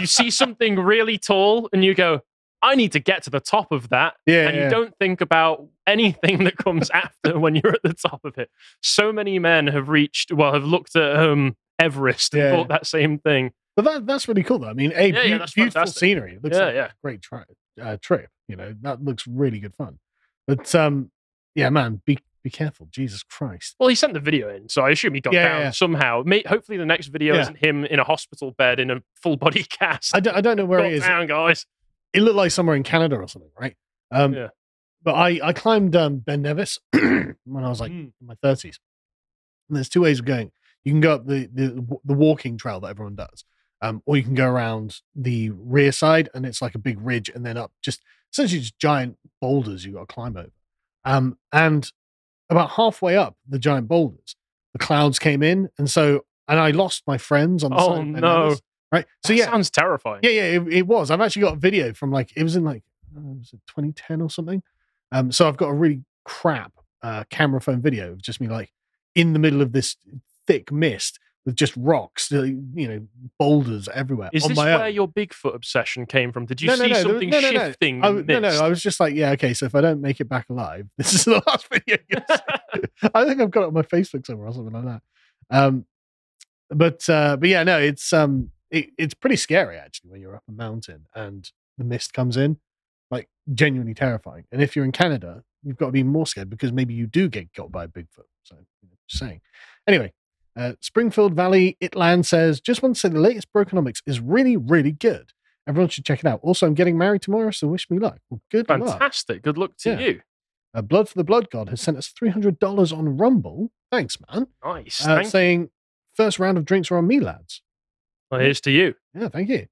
you see something really tall and you go, I need to get to the top of that. yeah, and yeah. you don't think about anything that comes after when you're at the top of it. So many men have reached, well, have looked at um, Everest and Yeah. thought that same thing. But that, that's really cool, though. I mean, a Yeah, yeah, that's beautiful fantastic. scenery. It looks Yeah, like yeah. a great tri- uh, trip. You know, that looks really good fun. But um, yeah, man, be be careful. Jesus Christ. Well, he sent the video in, so I assume he got Yeah, down yeah. somehow. May, hopefully, the next video Yeah. isn't him in a hospital bed in a full body cast. I don't, I don't know where got he is. down, guys. It looked like somewhere in Canada or something, right? Um, Yeah. But I, I climbed um, Ben Nevis when I was like Mm. in my 30s. And there's two ways of going. You can go up the, the, the walking trail that everyone does, um, or you can go around the rear side and it's like a big ridge and then up just essentially just giant boulders you got to climb over. Um, and about halfway up the giant boulders, the clouds came in. And so, and I lost my friends on the Oh, side no. Right? So, That yeah, sounds terrifying. yeah, yeah, it, it was. I've actually got a video from like it was in like uh, was it 2010 or something. Um, so I've got a really crap uh, camera phone video of just me like in the middle of this thick mist with just rocks, uh, you know, boulders everywhere Is this where own. your Bigfoot obsession came from? Did you No, see no, something no, no, no. shifting? I, no, no. I was just like, yeah, okay. So if I don't make it back alive, this is the last video. I think I've got it on my Facebook somewhere or something like that. Um, but uh, but yeah, no, it's um, it, it's pretty scary actually when you're up a mountain and the mist comes in, like genuinely terrifying. And if you're in Canada, you've got to be more scared because maybe you do get got by a Bigfoot. So you know, just saying. Anyway, uh, Springfield Valley Itland says, just want to say the latest Brokenomics is really really good. Everyone should check it out. Also, I'm getting married tomorrow, so wish me luck. Well, good luck. Fantastic. Good luck to Yeah. you. Uh, Blood for the Blood God has sent us $300 on Rumble. Thanks, man. Nice. Uh, saying, first round of drinks are on me, lads. Well, here's to you. Yeah, thank you.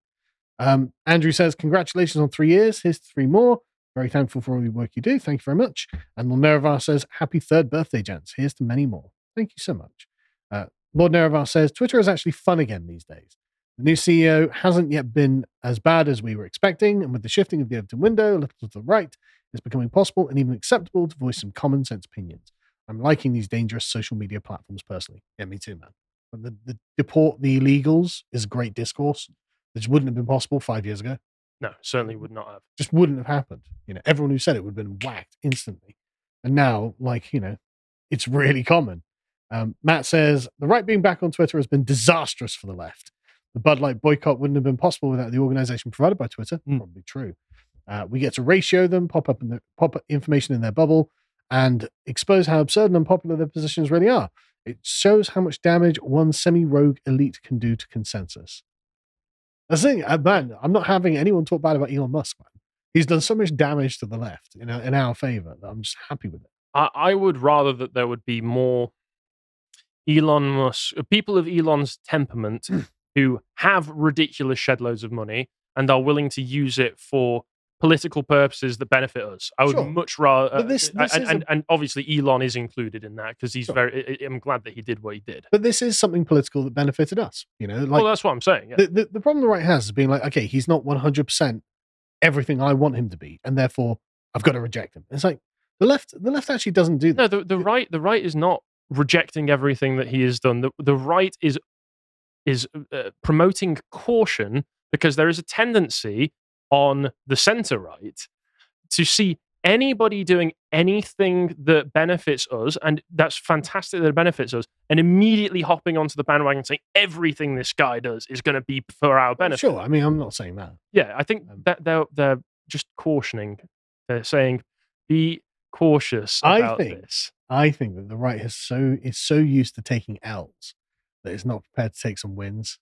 Um, Andrew says, congratulations on three years. Here's three more. Very thankful for all the work you do. Thank you very much. And Lord Nerevar says, happy third birthday, gents. Here's to many more. Thank you so much. Uh, Lord Nerevar says, Twitter is actually fun again these days. The new CEO hasn't yet been as bad as we were expecting, and with the shifting of the Overton window a little to the right, it's becoming possible and even acceptable to voice some common sense opinions. I'm liking these dangerous social media platforms personally. Yeah, me too, man. But the, the deport the illegals is great discourse. Which wouldn't have been possible five years ago. No, certainly would not have. Just wouldn't have happened. You know, everyone who said it would have been whacked instantly. And now, like, you know, it's really common. Um, Matt says the right being back on Twitter has been disastrous for the left. The Bud Light boycott wouldn't have been possible without the organization provided by Twitter. Mm. Probably true. Uh, we get to ratio them, pop up in the pop up information in their bubble, and expose how absurd and unpopular their positions really are. It shows how much damage one semi-rogue elite can do to consensus. That's the thing, uh, man. I'm not having anyone talk bad about Elon Musk, man. He's done so much damage to the left in, our- in our favor that I'm just happy with it. I, I would rather that there would be more Elon Musk, uh, people of Elon's temperament Hmm. who have ridiculous shed loads of money and are willing to use it for political purposes that benefit us. I would Sure. much rather, But this- uh, this and, is a- and, and obviously Elon is included in that because he's Sure. very. I- I'm glad that he did what he did. But this is something political that benefited us. You know, like well, that's what I'm saying. Yeah. the, the, the problem the right has is being like, okay, he's not 100% everything I want him to be, and therefore I've got to reject him. It's like the left, the left actually doesn't do No, that. the, the right the right is not rejecting everything that he has done. The the right is is uh, promoting caution because there is a tendency on the center right to see anybody doing anything that benefits us and that's fantastic that it benefits us and immediately hopping onto the bandwagon saying everything this guy does is going to be for our benefit Sure, I mean, I'm not saying that. yeah i think Um, that they're they're just cautioning they're saying be cautious I think- this I think that the right has so is so used to taking L's that it's not prepared to take some wins.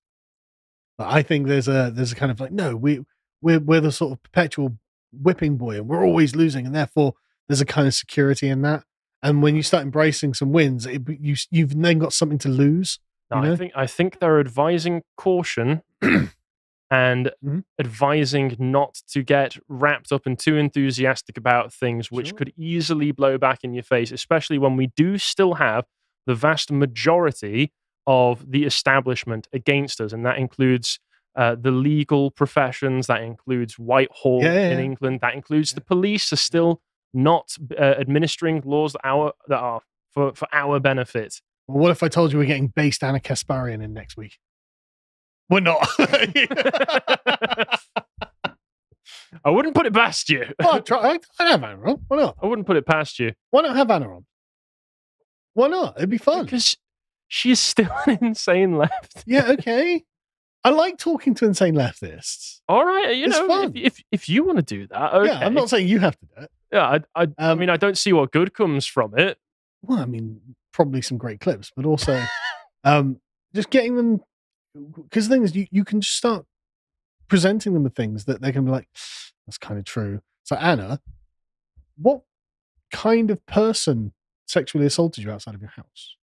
But I think there's a there's a kind of like no, we we're we're the sort of perpetual whipping boy, and we're always losing, and therefore there's a kind of security in that. And when you start embracing some wins, it, you you've then got something to lose. No, you know? I think I think they're advising caution and Mhm. advising not to get wrapped up and too enthusiastic about things which Sure. could easily blow back in your face, especially when we do still have the vast majority of the establishment against us, and that includes uh, the legal professions, that includes Whitehall Yeah, yeah, in yeah. England, that includes the police are still not uh, administering laws that our that are for for our benefit Well, what if I told you we're getting based Ana Kasparian in next week? We're not. I wouldn't put it past you. oh, I'd try, I'd, I'd have Ana on. Why not? I wouldn't put it past you Why not have Ana on? Why not? It'd be fun. because she is still an insane left. Yeah, okay. I like talking to insane leftists. All right, you It's know, fun. if, if if you want to do that, okay. Yeah, I'm not saying you have to do it. Yeah, I, I, I Um, mean, I don't see what good comes from it. Well, I mean, probably some great clips, but also um, just getting them because the thing is, you, you can just start presenting them with things that they're going to be like, that's kind of true. So, Ana, what kind of person sexually assaulted you outside of your house?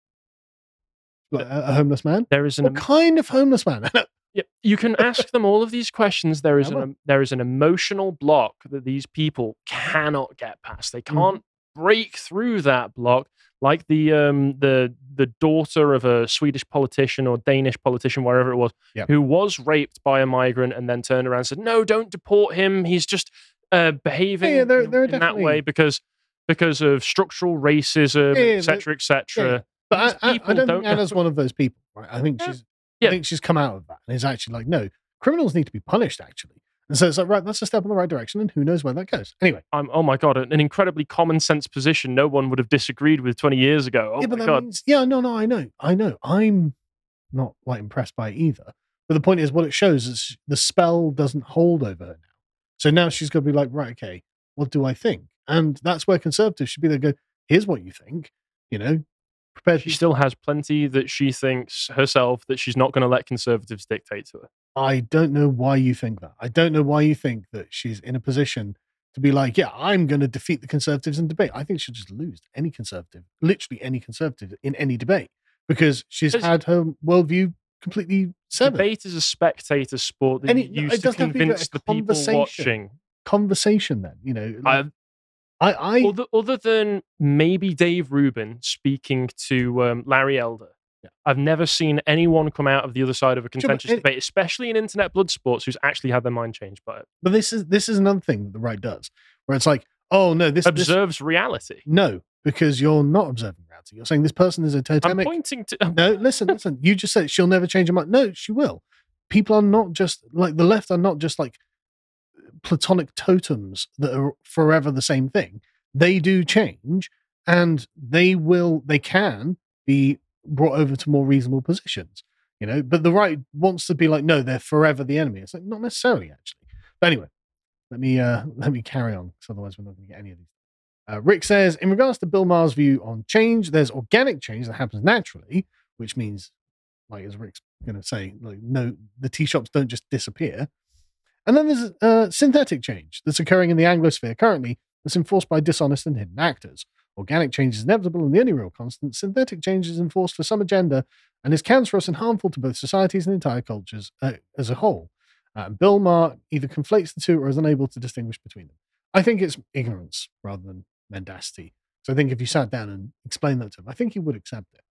Like a, a homeless man? There is an What kind of homeless man? Yeah, you can ask them all of these questions. There is an there is an emotional block that these people cannot get past. They Mm-hmm. can't break through that block, like the um the the daughter of a Swedish politician or Danish politician, wherever it was, Yep. who was raped by a migrant and then turned around and said, "No, don't deport him. He's just uh, behaving yeah, in- there are in that way because." Because of structural racism, Yeah, yeah, etc., etc. But I, I, I don't don't think know- Ana's one of those people, right? I think Yeah. she's Yeah. I think she's come out of that and is actually like, no, criminals need to be punished, actually. And so it's like, right, that's a step in the right direction, and who knows where that goes. Anyway, I'm oh my god, an incredibly common sense position no one would have disagreed with 20 years ago. Oh yeah, but my that god. means, yeah, no, no, I know, I know. I'm not like impressed by it either. But the point is, what it shows is the spell doesn't hold over her now. So now she's going to be like, right, okay, what do I think? And that's where conservatives should be there. Go, here's what you think, you know, prepared. She still has plenty that she thinks herself that she's not going to let conservatives dictate to her. I don't know why you think that. I don't know why you think that she's in a position to be like, yeah, I'm going to defeat the conservatives in debate. I think she'll just lose any conservative, literally any conservative in any debate, because she's had her worldview completely severed. Debate is a spectator sport that And you it- it use to doesn't to convince the people watching. Conversation, then, you know, like, I, I, other, other than maybe Dave Rubin speaking to um, Larry Elder, Yeah. I've never seen anyone come out of the other side of a contentious it- debate, especially in internet blood sports, who's actually had their mind changed by it. but this is this is another thing that the right does, where it's like, oh no, this, this Observes reality. no, because you're not observing reality. You're saying this person is a I'm totemic. pointing to. No, listen, listen. You just said she'll never change her mind. No, she will. People are not just like the left are not just like platonic totems that are forever the same thing. They do change and they will, they can be brought over to more reasonable positions, you know. But the right wants to be like, no, they're forever the enemy. It's like, not necessarily, actually. But anyway, let me, uh, let me carry on because otherwise we're not going to get any of these. Uh, Rick says, in regards to Bill Maher's view on change, there's organic change that happens naturally, which means, like as Rick's going to say, like no, the tea shops don't just disappear. And then there's uh, synthetic change that's occurring in the Anglosphere currently that's enforced by dishonest and hidden actors. Organic change is inevitable and the only real constant. Synthetic change is enforced for some agenda and is cancerous and harmful to both societies and entire cultures uh, as a whole. Uh, Bill Maher either conflates the two or is unable to distinguish between them. I think it's ignorance rather than mendacity. So I think if you sat down and explained that to him, I think he would accept it.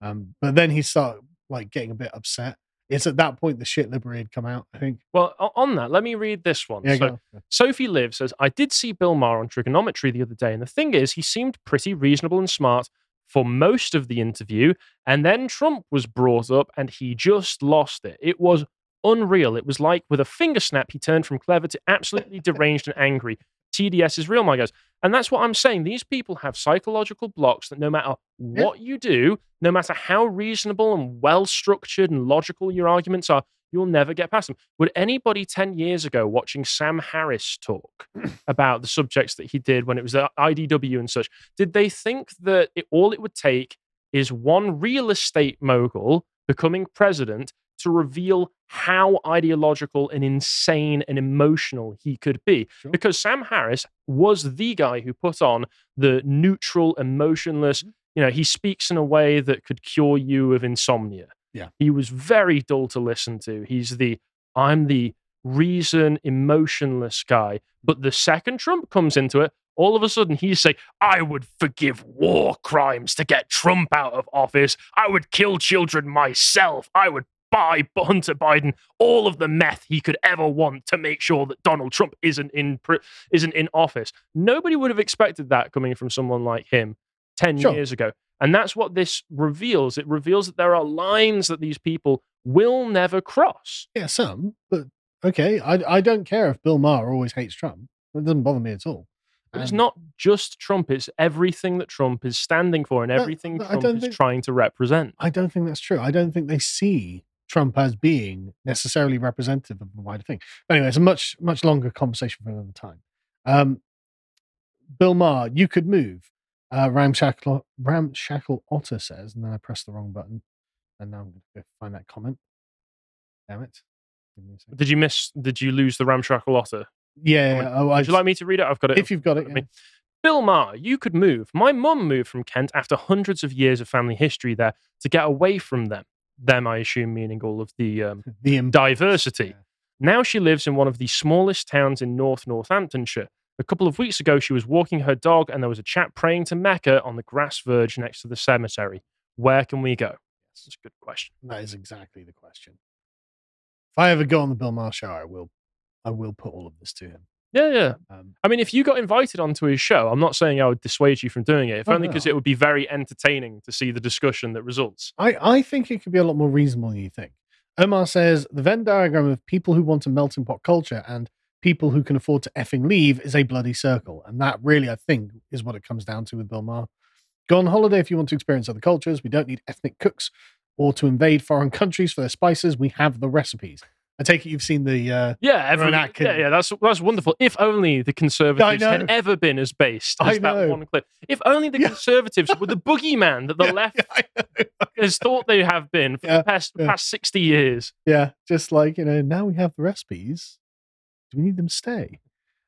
Um, but then he'd start like getting a bit upset. It's at that point the shit library had come out. I think. Well, on that, let me read this one. Yeah, so, Sophie Live says, I did see Bill Maher on Triggernometry the other day, and the thing is, he seemed pretty reasonable and smart for most of the interview. And then Trump was brought up, and he just lost it. It was unreal. It was like with a finger snap, he turned from clever to absolutely deranged and angry. TDS is real, my guys. And that's what I'm saying. These people have psychological blocks that no matter what you do, no matter how reasonable and well structured and logical your arguments are, you'll never get past them. Would anybody 10 years ago watching Sam Harris talk about the subjects that he did when it was at IDW and such, did they think that it, all it would take is one real estate mogul becoming president to reveal how ideological and insane and emotional he could be? Sure. Because Sam Harris was the guy who put on the neutral, emotionless, Mm-hmm. you know, he speaks in a way that could cure you of insomnia. Yeah. He was very dull to listen to. He's the, I'm the reason, emotionless guy. But the second Trump comes into it, all of a sudden he's saying, I would forgive war crimes to get Trump out of office. I would kill children myself. I would buy Hunter Biden all of the meth he could ever want to make sure that Donald Trump isn't in isn't in office. Nobody would have expected that coming from someone like him 10 Sure. years ago. And that's what this reveals. It reveals that there are lines that these people will never cross. Yeah, some, but okay. I I don't care if Bill Maher always hates Trump. It doesn't bother me at all. But It's not just Trump, it's everything that Trump is standing for and everything Trump is think- trying to represent. I don't think that's true. I don't think they see Trump as being necessarily representative of the wider thing. But anyway, it's a much much longer conversation for another time. Um, Bill Maher, you could move. Uh, Ramshackle Ramshackle Otter says, and then I pressed the wrong button, and now I'm going to go find that comment. Damn it! Give me a. Did you miss, did you lose the ramshackle otter? Yeah, comment. oh, I Would you like me to read it? I've got it. if you've got it. Bill Maher, you could move. My mum moved from Kent after hundreds of years of family history there to get away from them. Them, I assume, meaning all of the um. The im- diversity. Yeah. Now she lives in one of the smallest towns in North Northamptonshire. A couple of weeks ago, she was walking her dog and there was a chap praying to Mecca on the grass verge next to the cemetery. Where can we go? That's a good question. That is exactly the question. If I ever go on the Bill Maher show, I will, I will put all of this to him. Yeah, yeah. Um, I mean, if you got invited onto his show, I'm not saying I would dissuade you from doing it, if Oh, only because no. it would be very entertaining to see the discussion that results. I, I think it could be a lot more reasonable than you think. Omar says the Venn diagram of people who want to melt in pot culture and people who can afford to effing leave is a bloody circle. And that really, I think, is what it comes down to with Bill Maher. Go on holiday if you want to experience other cultures. We don't need ethnic cooks or to invade foreign countries for their spices. We have the recipes. I take it you've seen the. Uh, Yeah, every, yeah, yeah, that's that's wonderful. If only the Conservatives had ever been as based as that one clip. If only the Yeah. Conservatives were the boogeyman that the Yeah, left has thought they have been for the past, past 60 years. yeah, just like, you know, now we have the recipes. Do we need them to stay?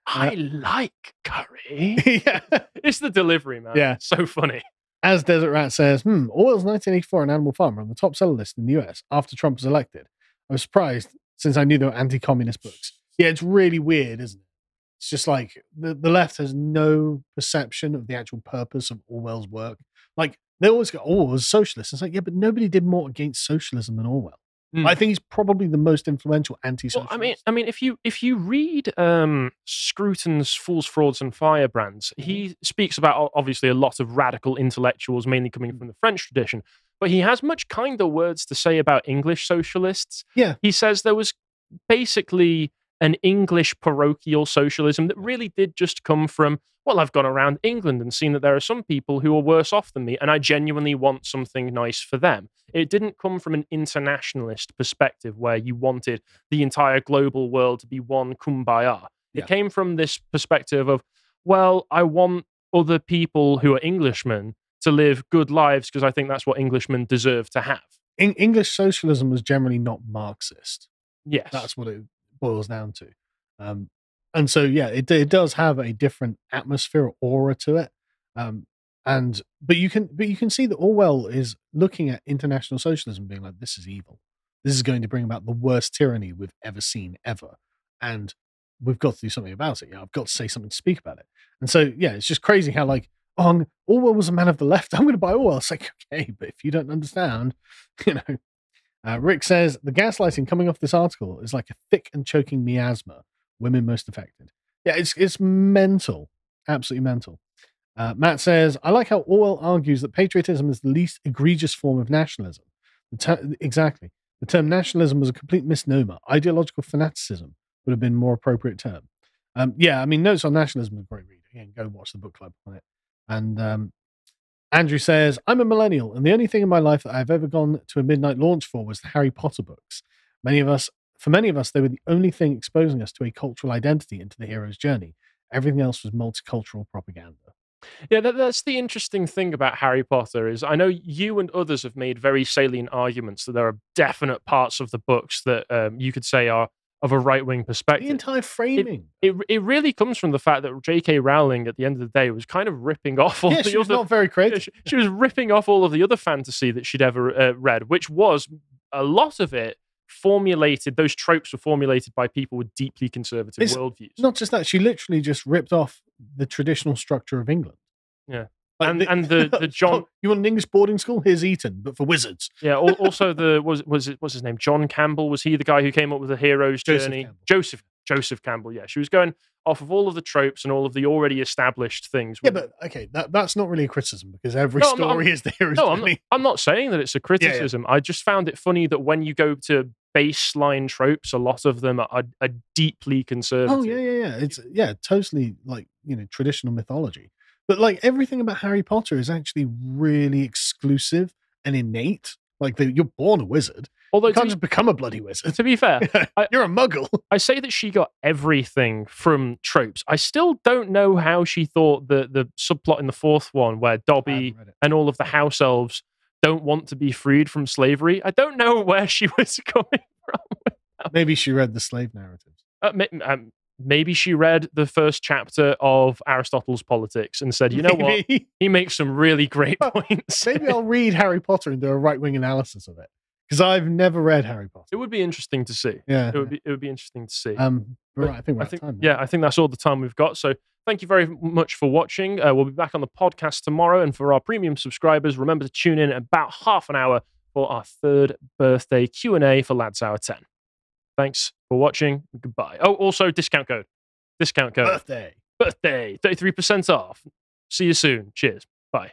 I like curry. yeah. it's the delivery, man. Yeah. It's so funny. As Desert Rat says, hmm, Orwell's 1984 and Animal Farm are on the top seller list in the US after Trump was elected. I was surprised since I knew they were anti communist books. Yeah, it's really weird, isn't it? It's just like the, the left has no perception of the actual purpose of Orwell's work. Like, they always go, oh, it was socialist. It's like, yeah, but nobody did more against socialism than Orwell. Mm. I think he's probably the most influential anti Well, socialist. I mean, I mean, if you if you read um, Scruton's "Fools, Frauds, and Firebrands," he speaks about obviously a lot of radical intellectuals, mainly coming from the French tradition. But he has much kinder words to say about English socialists. Yeah. he says there was basically an English parochial socialism that really did just come from. Well, I've gone around England and seen that there are some people who are worse off than me, and I genuinely want something nice for them. It didn't come from an internationalist perspective where you wanted the entire global world to be one kumbaya. It Yeah. came from this perspective of, well, I want other people who are Englishmen to live good lives because I think that's what Englishmen deserve to have. En- English socialism was generally not Marxist. Yes. That's what it boils down to. Um, and so, yeah, it, it does have a different atmosphere or aura to it. Um, and but you can but you can see that Orwell is looking at international socialism, being like, "This is evil. This is going to bring about the worst tyranny we've ever seen ever, and we've got to do something about it. Yeah, I've got to say something to speak about it." And so, yeah, it's just crazy how like, oh, I'm- Orwell was a man of the left. I'm going to buy Orwell. It's like, okay, but if you don't understand, you know. Uh, Rick says the gaslighting coming off this article is like a thick and choking miasma. Women most affected. Yeah, it's it's mental, absolutely mental. Uh, Matt says I like how Orwell argues that patriotism is the least egregious form of nationalism. The ter- exactly, the term nationalism was a complete misnomer. Ideological fanaticism would have been a more appropriate term. Um, yeah, I mean, notes on nationalism is a great read. Again, go watch the book club on it. And um, Andrew says, I'm a millennial, and the only thing in my life that I've ever gone to a midnight launch for was the Harry Potter books. Many of us, for many of us, they were the only thing exposing us to a cultural identity into the hero's journey. Everything else was multicultural propaganda. Yeah, that, that's the interesting thing about Harry Potter is I know you and others have made very salient arguments that there are definite parts of the books that um, you could say are of a right wing perspective. The entire framing. it, it really comes from the fact that J.K. Rowling, at the end of the day, was kind of ripping off all yeah, the she was other. not very creative. she, she was ripping off all of the other fantasy that she'd ever uh, read, which was a lot of it formulated. Those tropes were formulated by people with deeply conservative It's worldviews. Not just that, she literally just ripped off the traditional structure of England. Yeah. Like And- and the- the John- you want an English boarding school? Here's Eton, but for wizards. Yeah. Also, the was was it what's his name? John Campbell was he the guy who came up with the hero's Joseph journey? Campbell. Joseph Joseph Campbell. Yeah, she was going. off of all of the tropes and all of the already established things. Yeah, but okay, that, that's not really a criticism because every No, not- story is there. Is no, I'm not, I'm not saying that it's a criticism. I just found it funny that when you go to baseline tropes, a lot of them are, are deeply oh, conservative. Oh yeah, yeah, yeah. It's yeah, totally like you know traditional mythology. But like everything about Harry Potter is actually really exclusive and innate. Like the, you're born a wizard. Although You to can't be, just become a bloody wizard. to be fair, I- you're a muggle. I say that she got everything from tropes. I still don't know how she thought the the subplot in the fourth one, where Dobby haven't read it. and all of the house elves don't want to be freed from slavery. I don't know where she was coming from. Maybe she read the slave narratives. Uh, um, maybe she read the first chapter of Aristotle's Politics and said, "You know what? He makes some really great points." Maybe I'll read Harry Potter and do a right wing analysis of it because I've never read Harry Potter. it would be interesting to see. Yeah. It would be it would be interesting to see. Um. Right. I think we're I out think, of time. yeah, I think that's all the time we've got. So thank you very much for watching. Uh, we'll be back on the podcast tomorrow. And for our premium subscribers, remember to tune in about half an hour for our third birthday Q&A for Lads Hour 10. Thanks for watching. Goodbye. Oh, also discount code. Discount code. Birthday. Birthday. 33% off. See you soon. Cheers. Bye.